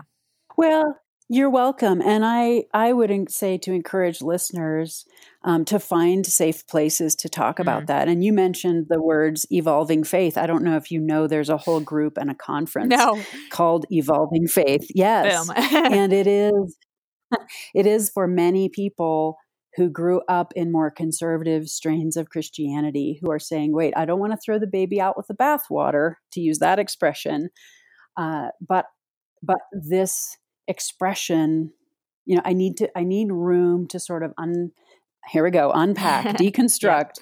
Well, you're welcome. And I, I would say to encourage listeners um, to find safe places to talk about mm. that. And you mentioned the words evolving faith. I don't know if you know there's a whole group and a conference no. called Evolving Faith. Yes. and it is it is for many people who grew up in more conservative strains of Christianity who are saying, wait, I don't want to throw the baby out with the bathwater, to use that expression. Uh, but but this expression you know i need to i need room to sort of un here we go. Unpack deconstruct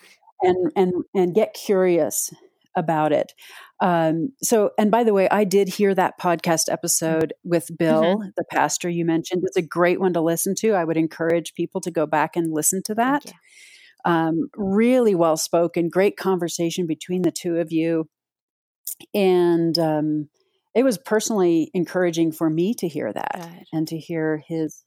yeah. and and and get curious about it. Um, so and by the way i did hear that podcast episode with bill mm-hmm. the pastor you mentioned. It's a great one to listen to. I would encourage people to go back and listen to that. um, really well spoken great conversation between the two of you. And um, it was personally encouraging for me to hear that and to hear his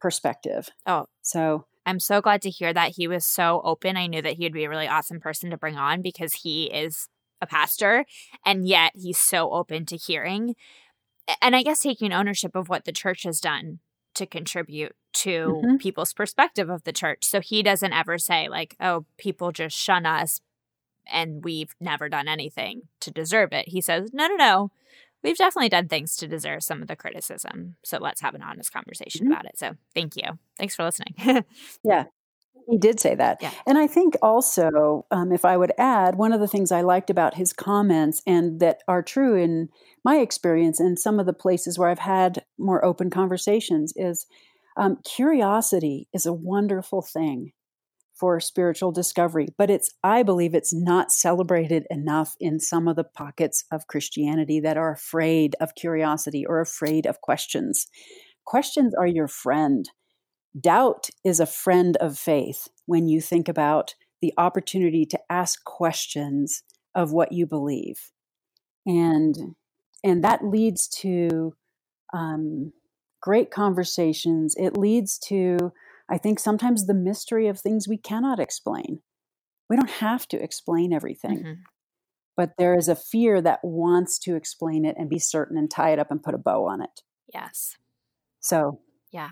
perspective. Oh, so I'm so glad to hear that he was so open. I knew that he would be a really awesome person to bring on because he is a pastor and yet he's so open to hearing and I guess taking ownership of what the church has done to contribute to mm-hmm. people's perspective of the church. So he doesn't ever say like, "Oh, people just shun us and we've never done anything to deserve it." He says, "No, no, no we've definitely done things to deserve some of the criticism. So let's have an honest conversation mm-hmm. about it. So thank you. Thanks for listening. yeah. He did say that. Yeah. And I think also, um, if I would add, one of the things I liked about his comments and that are true in my experience in some of the places where I've had more open conversations is um, curiosity is a wonderful thing for spiritual discovery, but it's, I believe, it's not celebrated enough in some of the pockets of Christianity that are afraid of curiosity or afraid of questions. Questions are your friend. Doubt is a friend of faith when you think about the opportunity to ask questions of what you believe. And, and that leads to um, great conversations. It leads to I think sometimes the mystery of things we cannot explain. We don't have to explain everything. Mm-hmm. But there is a fear that wants to explain it and be certain and tie it up and put a bow on it. Yes. So, yeah.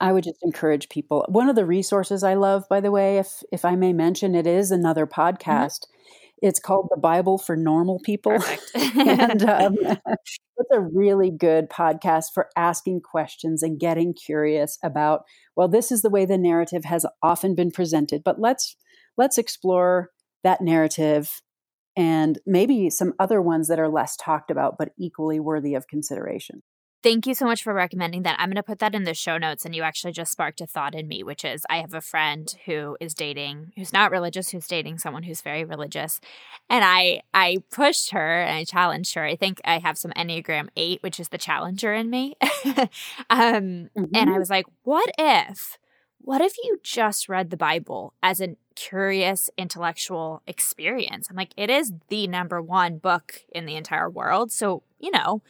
I would just encourage people. One of the resources I love, by the way, if if I may mention, it is another mm-hmm. podcast. Mm-hmm. It's called the Bible for Normal People, and um, it's a really good podcast for asking questions and getting curious about. Well, this is the way the narrative has often been presented, but let's let's explore that narrative and maybe some other ones that are less talked about but equally worthy of consideration. Thank you so much for recommending that. I'm going to put that in the show notes. And you actually just sparked a thought in me, which is I have a friend who is dating, who's not religious, who's dating someone who's very religious. And I, I pushed her and I challenged her. I think I have some Enneagram 8, which is the challenger in me. um, mm-hmm. And I mm-hmm. was like, what if, what if you just read the Bible as a curious intellectual experience? I'm like, it is the number one book in the entire world. So, you know,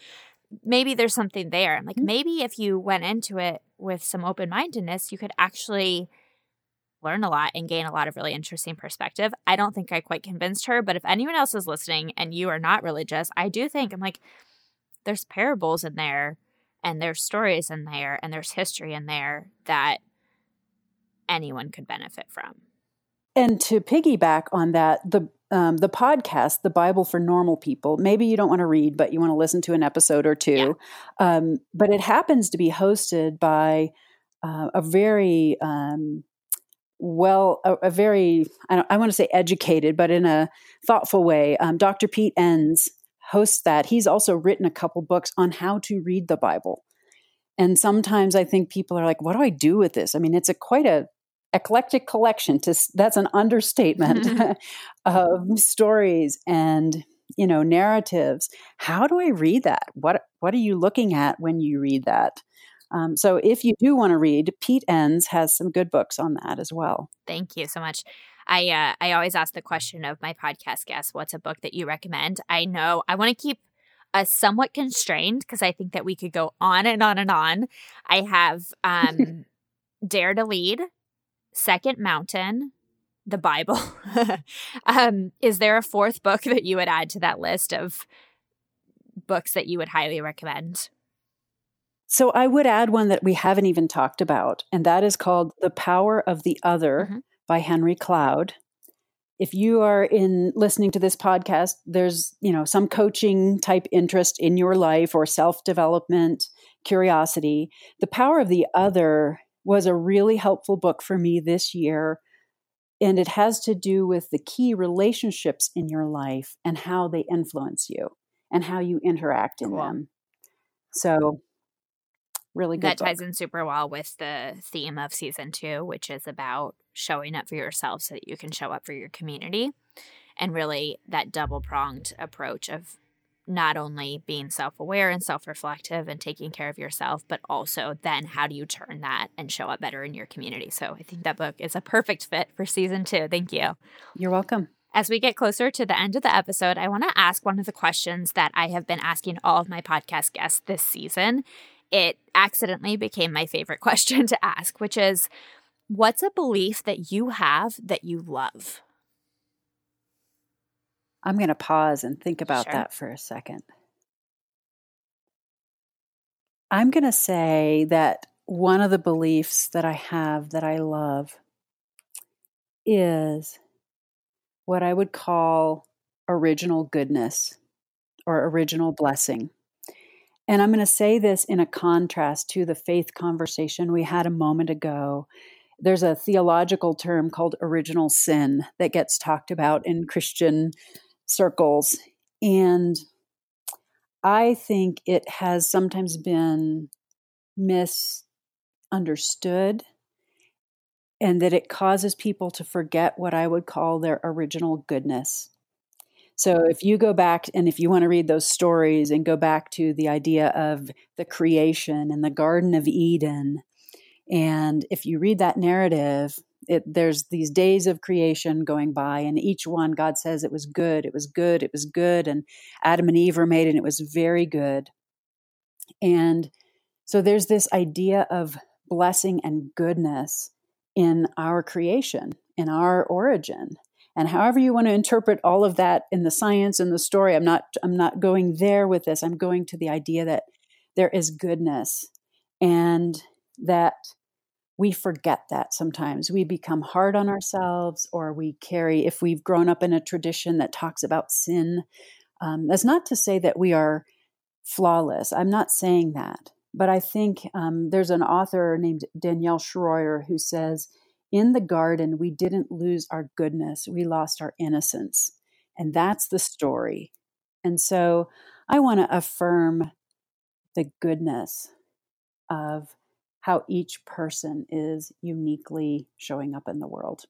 maybe there's something there. Like, mm-hmm. maybe if you went into it with some open mindedness, you could actually learn a lot and gain a lot of really interesting perspective. I don't think I quite convinced her, but if anyone else is listening and you are not religious, I do think I'm like, there's parables in there and there's stories in there and there's history in there that anyone could benefit from. And to piggyback on that, the um, the podcast, The Bible for Normal People. Maybe you don't want to read, but you want to listen to an episode or two. Yeah. Um, but it happens to be hosted by uh, a very um, well, a, a very, I, I, want to say educated, but in a thoughtful way. Um, Dr. Pete Enns hosts that. He's also written a couple books on how to read the Bible. And sometimes I think people are like, what do I do with this? I mean, it's a quite a eclectic collection to that's an understatement mm-hmm. of stories and you know narratives how do i read that what what are you looking at when you read that um, so if you do want to read pete enns has some good books on that as well thank you so much I uh, I always ask the question of my podcast guests, "What's a book that you recommend?" I know I want to keep us somewhat constrained because I think that we could go on and on and on. I have um, Dare to Lead, Second Mountain, the Bible. um, is there a fourth book that you would add to that list of books that you would highly recommend? So I would add one that we haven't even talked about, and that is called The Power of the Other mm-hmm. by Henry Cloud. If you are in listening to this podcast, there's, you know, some coaching type interest in your life or self-development, curiosity. The Power of the Other was a really helpful book for me this year and it has to do with the key relationships in your life and how they influence you and how you interact in cool. them. So, really good. That book. ties in super well with the theme of season two, which is about showing up for yourself so that you can show up for your community. And really, that double pronged approach of not only being self aware and self reflective and taking care of yourself, but also then how do you turn that and show up better in your community? So I think that book is a perfect fit for season two. Thank you. You're welcome. As we get closer to the end of the episode, I want to ask one of the questions that I have been asking all of my podcast guests this season. It accidentally became my favorite question to ask, which is what's a belief that you have that you love? I'm going to pause and think about sure. that for a second. I'm going to say that one of the beliefs that I have that I love is what I would call original goodness or original blessing. And I'm going to say this in a contrast to the faith conversation we had a moment ago. There's a theological term called original sin that gets talked about in Christian circles. And I think it has sometimes been misunderstood and that it causes people to forget what I would call their original goodness. So, if you go back and if you want to read those stories and go back to the idea of the creation and the Garden of Eden, and if you read that narrative, it, there's these days of creation going by, and each one God says it was good, it was good, it was good, and Adam and Eve were made, and it was very good. And so there's this idea of blessing and goodness in our creation, in our origin. And however you want to interpret all of that in the science and the story, I'm not I'm not going there with this. I'm going to the idea that there is goodness and that we forget that sometimes. We become hard on ourselves, or we carry, if we've grown up in a tradition that talks about sin. Um, that's not to say that we are flawless. I'm not saying that. But I think um, there's an author named Danielle Shroyer who says, In the garden, we didn't lose our goodness, we lost our innocence. And that's the story. And so I want to affirm the goodness of how each person is uniquely showing up in the world.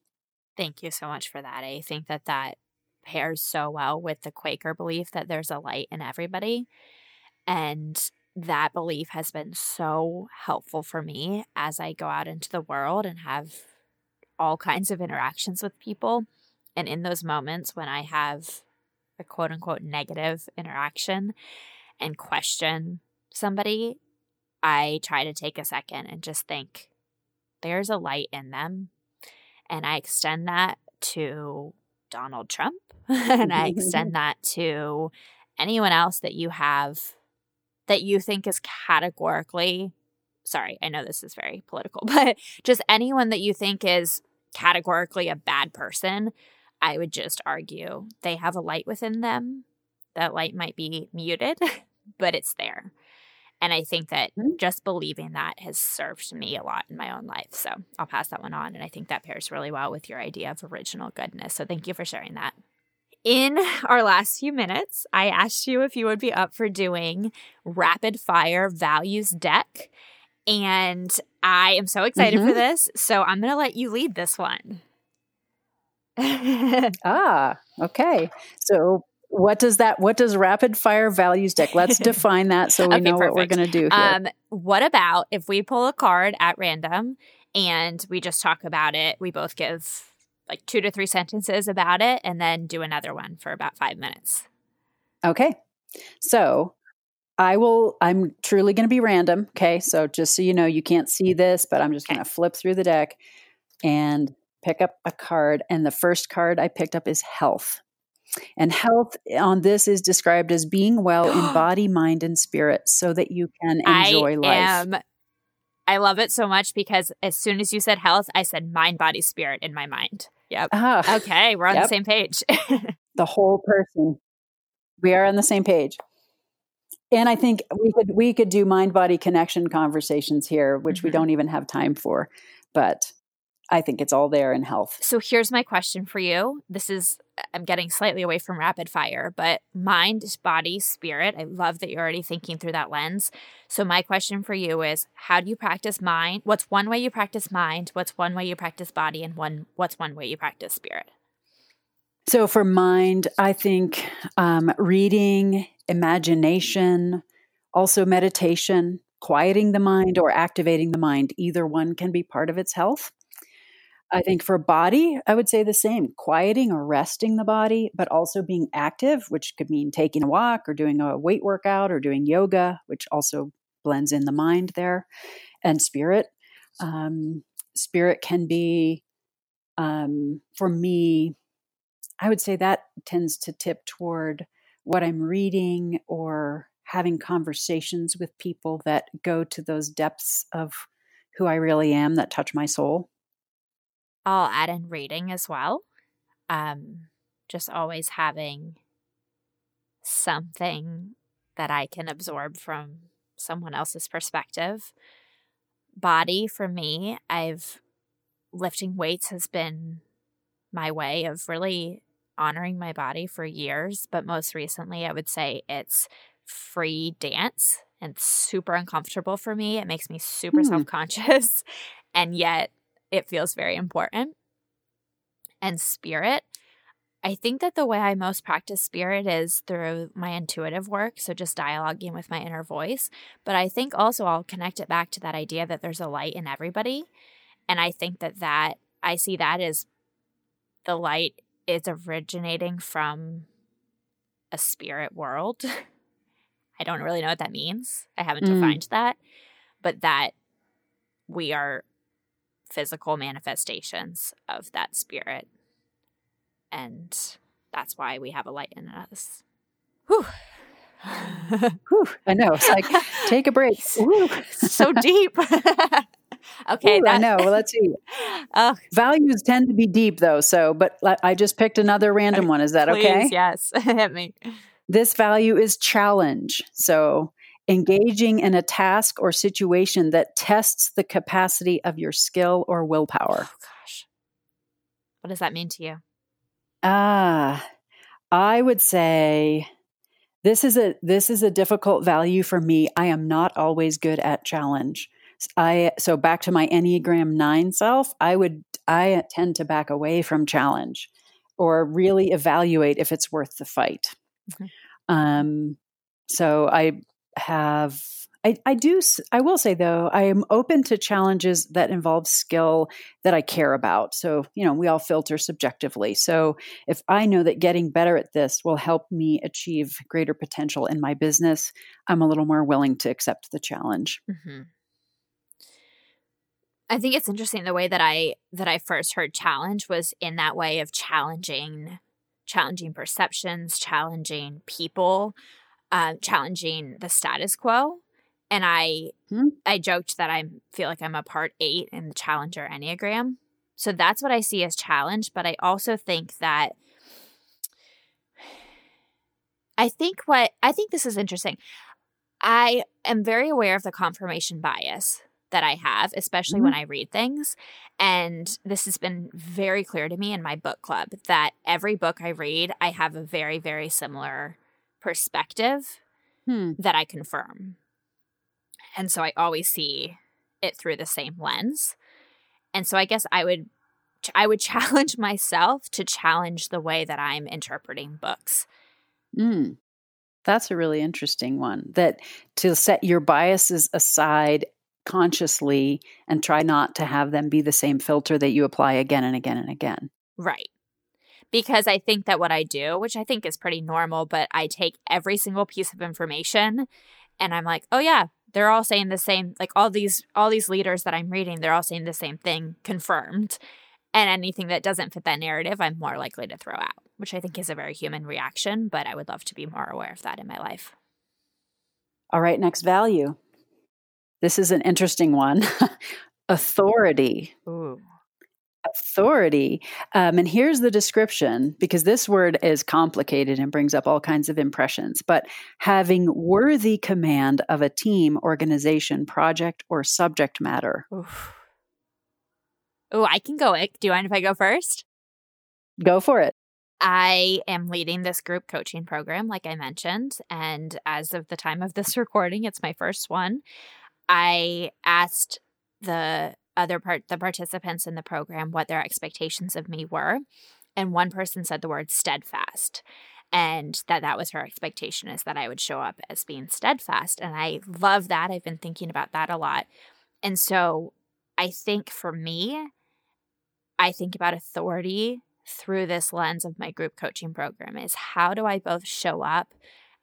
Thank you so much for that. I think that that pairs so well with the Quaker belief that there's a light in everybody. And that belief has been so helpful for me as I go out into the world and have all kinds of interactions with people. And in those moments when I have a quote unquote negative interaction and question somebody, I try to take a second and just think there's a light in them. And I extend that to Donald Trump and I extend that to anyone else that you have that you think is categorically sorry, I know this is very political, but just anyone that you think is categorically a bad person, I would just argue they have a light within them. That light might be muted, but it's there. And I think that mm-hmm. just believing that has served me a lot in my own life. So I'll pass that one on. And I think that pairs really well with your idea of original goodness. So thank you for sharing that. In our last few minutes, I asked you if you would be up for doing rapid fire values deck. And I am so excited mm-hmm. for this. So I'm going to let you lead this one. ah, okay. So what does that what does rapid fire values deck let's define that so we okay, know perfect. what we're going to do here. Um, what about if we pull a card at random and we just talk about it we both give like two to three sentences about it and then do another one for about five minutes. Okay. So I will, I'm truly going to be random. Okay. So just so you know, you can't see this, but I'm just going to flip through the deck and pick up a card. And the first card I picked up is health. And health on this is described as being well in body, mind, and spirit so that you can enjoy I life. Am, I love it so much because as soon as you said health, I said mind, body, spirit in my mind. Yep. Ah, Okay, we're on Yep. the same page. the whole person. We are on the same page. And I think we could we could do mind body connection conversations here, which we Mhm. don't even have time for. But I think it's all there in health. so here's my question for you. This is I'm getting slightly away from rapid fire, but mind, body, spirit. I love that you're already thinking through that lens. So my question for you is how do you practice mind? What's one way you practice mind? What's one way you practice body and one what's one way you practice spirit? So for mind, I think um, reading, imagination, also meditation, quieting the mind or activating the mind, either one can be part of its health. I think for body, I would say the same quieting or resting the body, but also being active, which could mean taking a walk or doing a weight workout or doing yoga, which also blends in the mind there, and spirit. Um, spirit can be, um, for me, I would say that tends to tip toward what I'm reading or having conversations with people that go to those depths of who I really am that touch my soul. I'll add in reading as well. Um, just always having something that I can absorb from someone else's perspective. Body for me, I've lifting weights has been my way of really honoring my body for years, but most recently I would say it's free dance and super uncomfortable for me. It makes me super Hmm. self-conscious and yet it feels very important. And spirit, I think that the way I most practice spirit is through my intuitive work. So just dialoguing with my inner voice. But I think also I'll connect it back to that idea that there's a light in everybody. And I think that that, I see that as the light is originating from a spirit world. I don't really know what that means. I haven't Mm. defined that. But that we are physical manifestations of that spirit. And that's why we have a light in us. Whew. Whew, I know. It's like, take a break. So deep. okay, Ooh, I know. Well, let's see. Oh, Values tend to be deep, though. So, but I- I just picked another random one. Is that please, okay? yes. Hit me. This value is challenge. So, engaging in a task or situation that tests the capacity of your skill or willpower. Oh gosh. What does that mean to you? Ah, I would say this is a this is a difficult value for me. I am not always good at challenge. I so back to my Enneagram 9 self, I would I tend to back away from challenge or really evaluate if it's worth the fight. Mhm. Um so I have I, I do i will say though I am open to challenges that involve skill that I care about. So, you know, we all filter subjectively. So, if I know that getting better at this will help me achieve greater potential in my business, I'm a little more willing to accept the challenge. hmm I think it's interesting the way that I that I first heard challenge was in that way of challenging challenging perceptions, challenging people, uh, challenging the status quo. And I Hmm. I joked that I feel like I'm a part eight in the Challenger Enneagram. So that's what I see as challenge. But I also think that I think what I think this is interesting. I am very aware of the confirmation bias that I have, especially when I read things. And this has been very clear to me in my book club that every book I read, I have a very, very similar perspective Hmm. that I confirm. And so I always see it through the same lens. And so I guess I would I would challenge myself to challenge the way that I'm interpreting books. Mm. That's a really interesting one. That to set your biases aside consciously and try not to have them be the same filter that you apply again and again and again. Right. Because I think that what I do, which I think is pretty normal, but I take every single piece of information and I'm like, oh yeah, they're all saying the same like all these all these leaders that I'm reading, they're all saying the same thing confirmed. And anything that doesn't fit that narrative, I'm more likely to throw out, which I think is a very human reaction, but I would love to be more aware of that in my life. All right, next value. This is an interesting one authority. Ooh. Authority. Um, and here's the description because this word is complicated and brings up all kinds of impressions. But having worthy command of a team, organization, project, or subject matter. Oh, I can go. Do you mind if I go first? Go for it. I am leading this group coaching program, like I mentioned. And as of the time of this recording, it's my first one. I asked the other part, the participants in the program, what their expectations of me were. And one person said the word steadfast and that that was her expectation is that I would show up as being steadfast. And I love that. I've been thinking about that a lot. And so I think for me, I think about authority through this lens of my group coaching program is how do I both show up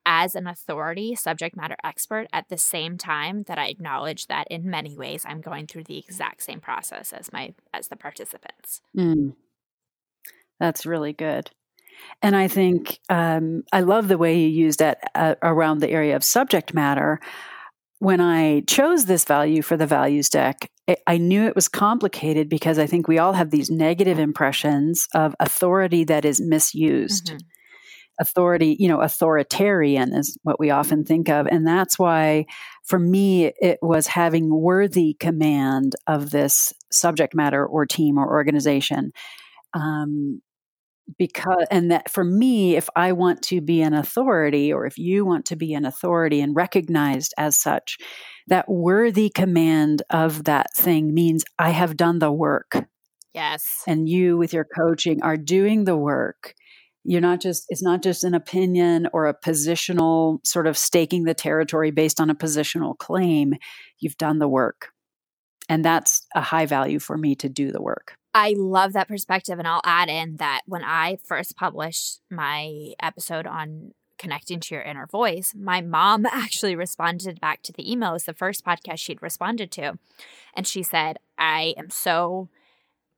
as an authority subject matter expert at the same time that I acknowledge that in many ways I'm going through the exact same process as my as the participants. Mm. That's really good. And I think um, I love the way you used that uh, around the area of subject matter when I chose this value for the values deck, it, I knew it was complicated because I think we all have these negative impressions of authority that is misused. Mm-hmm. Authority, you know, authoritarian is what we often think of. And that's why, for me, it was having worthy command of this subject matter or team or organization. Um, because and that for me if i want to be an authority or if you want to be an authority and recognized as such that worthy command of that thing means i have done the work yes and you with your coaching are doing the work you're not just it's not just an opinion or a positional sort of staking the territory based on a positional claim you've done the work and that's a high value for me to do the work I love that perspective. And I'll add in that when I first published my episode on connecting to your inner voice, my mom actually responded back to the email. It was the first podcast she'd responded to. And she said, I am so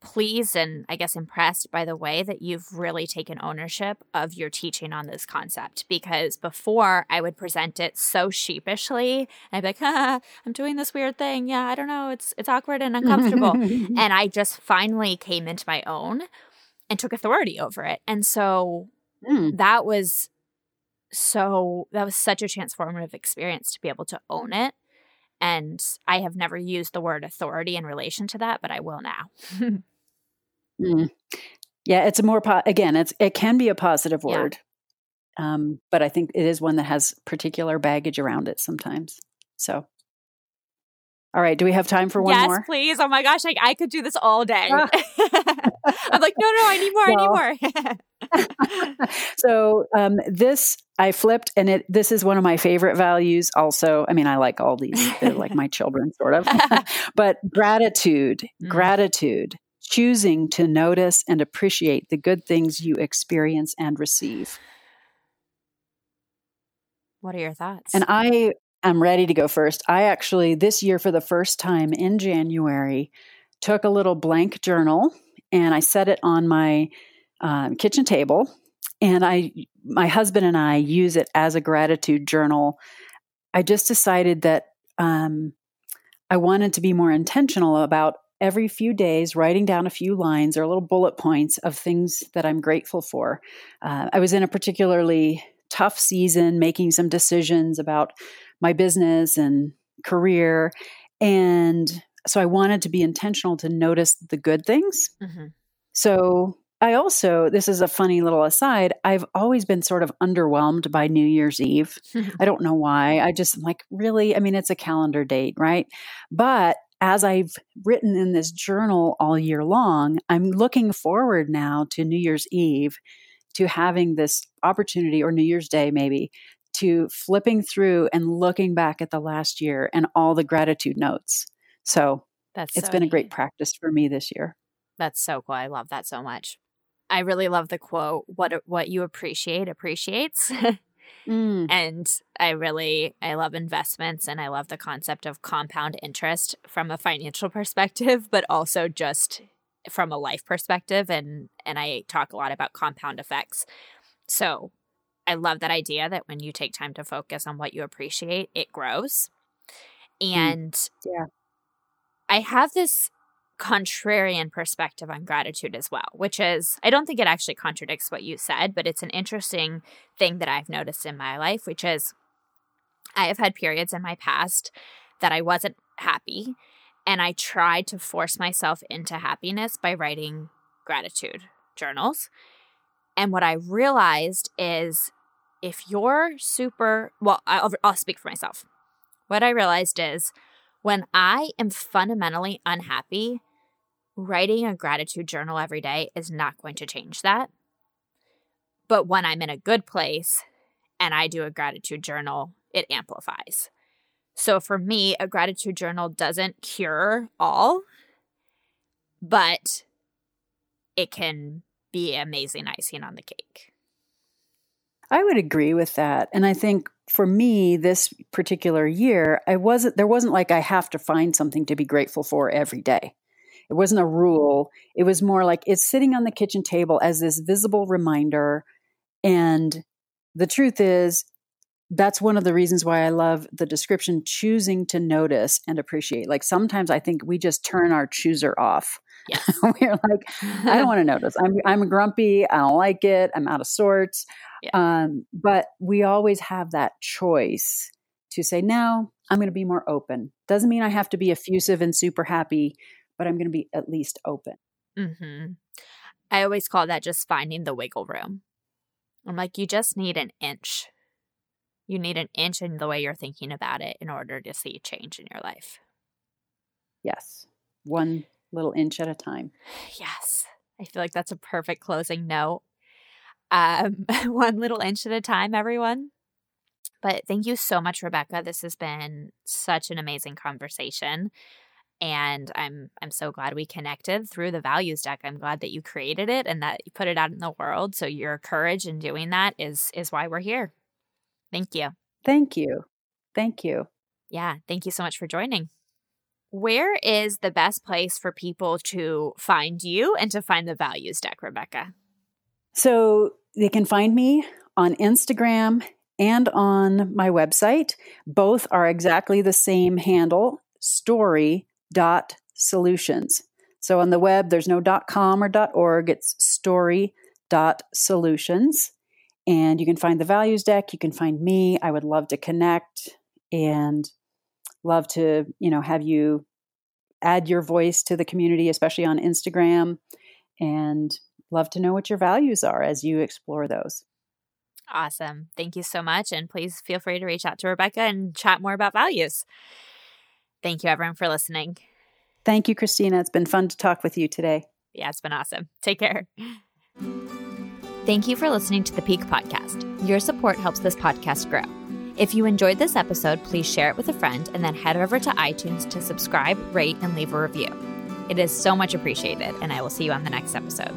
pleased and I guess impressed by the way that you've really taken ownership of your teaching on this concept. Because before I would present it so sheepishly, and I'd be like, ah, I'm doing this weird thing. Yeah, I don't know. It's it's awkward and uncomfortable. and I just finally came into my own and took authority over it. And so mm. that was so that was such a transformative experience to be able to own it. And I have never used the word authority in relation to that, but I will now. Mm. Yeah, it's a more po- again, it's it can be a positive word, yeah. um, but I think it is one that has particular baggage around it sometimes. So, all right, do we have time for one yes, more? Yes, please. Oh my gosh, I, I could do this all day. Ah. I'm like, no, no, I need more. Well, I need more. so um, this I flipped, and it this is one of my favorite values. Also, I mean, I like all these; they're like my children, sort of. but gratitude, mm. gratitude choosing to notice and appreciate the good things you experience and receive. What are your thoughts? And I am ready to go first. I actually, this year, for the first time in January, took a little blank journal and I set it on my um, kitchen table. And I, my husband and I use it as a gratitude journal. I just decided that um, I wanted to be more intentional about every few days writing down a few lines or little bullet points of things that I'm grateful for. Uh, I was in a particularly tough season, making some decisions about my business and career. And so I wanted to be intentional to notice the good things. Mm-hmm. So I also, this is a funny little aside, I've always been sort of underwhelmed by New Year's Eve. I don't know why. I just like, really? I mean, it's a calendar date, right? But as I've written in this journal all year long, I'm looking forward now to New Year's Eve to having this opportunity, or New Year's Day maybe, to flipping through and looking back at the last year and all the gratitude notes. So that's it's so been neat. a great practice for me this year. That's so cool. I love that so much. I really love the quote what what you appreciate appreciates. mm. And I really I love investments and I love the concept of compound interest from a financial perspective, but also just from a life perspective and and I talk a lot about compound effects. So, I love that idea that when you take time to focus on what you appreciate, it grows. Mm. And mm. yeah. I have this contrarian perspective on gratitude as well, which is I don't think it actually contradicts what you said, but it's an interesting thing that I've noticed in my life, which is I have had periods in my past that I wasn't happy and I tried to force myself into happiness by writing gratitude journals. And what I realized is if you're super, well, I'll, I'll speak for myself. What I realized is when I am fundamentally unhappy, writing a gratitude journal every day is not going to change that. But when I'm in a good place and I do a gratitude journal, it amplifies. So for me, a gratitude journal doesn't cure all, but it can be amazing icing on the cake. I would agree with that. And I think for me this particular year, I wasn't there wasn't like I have to find something to be grateful for every day. It wasn't a rule. It was more like it's sitting on the kitchen table as this visible reminder and the truth is that's one of the reasons why I love the description choosing to notice and appreciate. Like sometimes I think we just turn our chooser off. Yes. We're like, I don't want to notice. I'm I'm grumpy. I don't like it. I'm out of sorts. Yeah. Um, but we always have that choice to say, no, I'm going to be more open. Doesn't mean I have to be effusive and super happy, but I'm going to be at least open. Mm-hmm. I always call that just finding the wiggle room. I'm like, you just need an inch you need an inch in the way you're thinking about it in order to see change in your life. Yes. One little inch at a time. Yes. I feel like that's a perfect closing note. Um, one little inch at a time, everyone. But thank you so much, Rebecca. This has been such an amazing conversation. And I'm I'm so glad we connected through the values deck. I'm glad that you created it and that you put it out in the world. So your courage in doing that is is why we're here. Thank you. Thank you. Thank you. Yeah. Thank you so much for joining. Where is the best place for people to find you and to find the values deck, Rebecca? So they can find me on Instagram and on my website. Both are exactly the same handle, story.solutions. So on the web, there's no dot .com or dot .org, it's story dot solutions. and you can find the values deck. You can find me. I would love to connect and love to you know have you add your voice to the community especially on instagram and love to know what your values are as you explore those. Awesome. Thank you so much and please feel free to reach out to rebecca and chat more about values thank you everyone for listening thank you christina it's been fun to talk with you today yeah it's been awesome take care Thank you for listening to the Pique Podcast. Your support helps this podcast grow. If you enjoyed this episode, please share it with a friend and then head over to iTunes to subscribe, rate, and leave a review. It is so much appreciated, and I will see you on the next episode.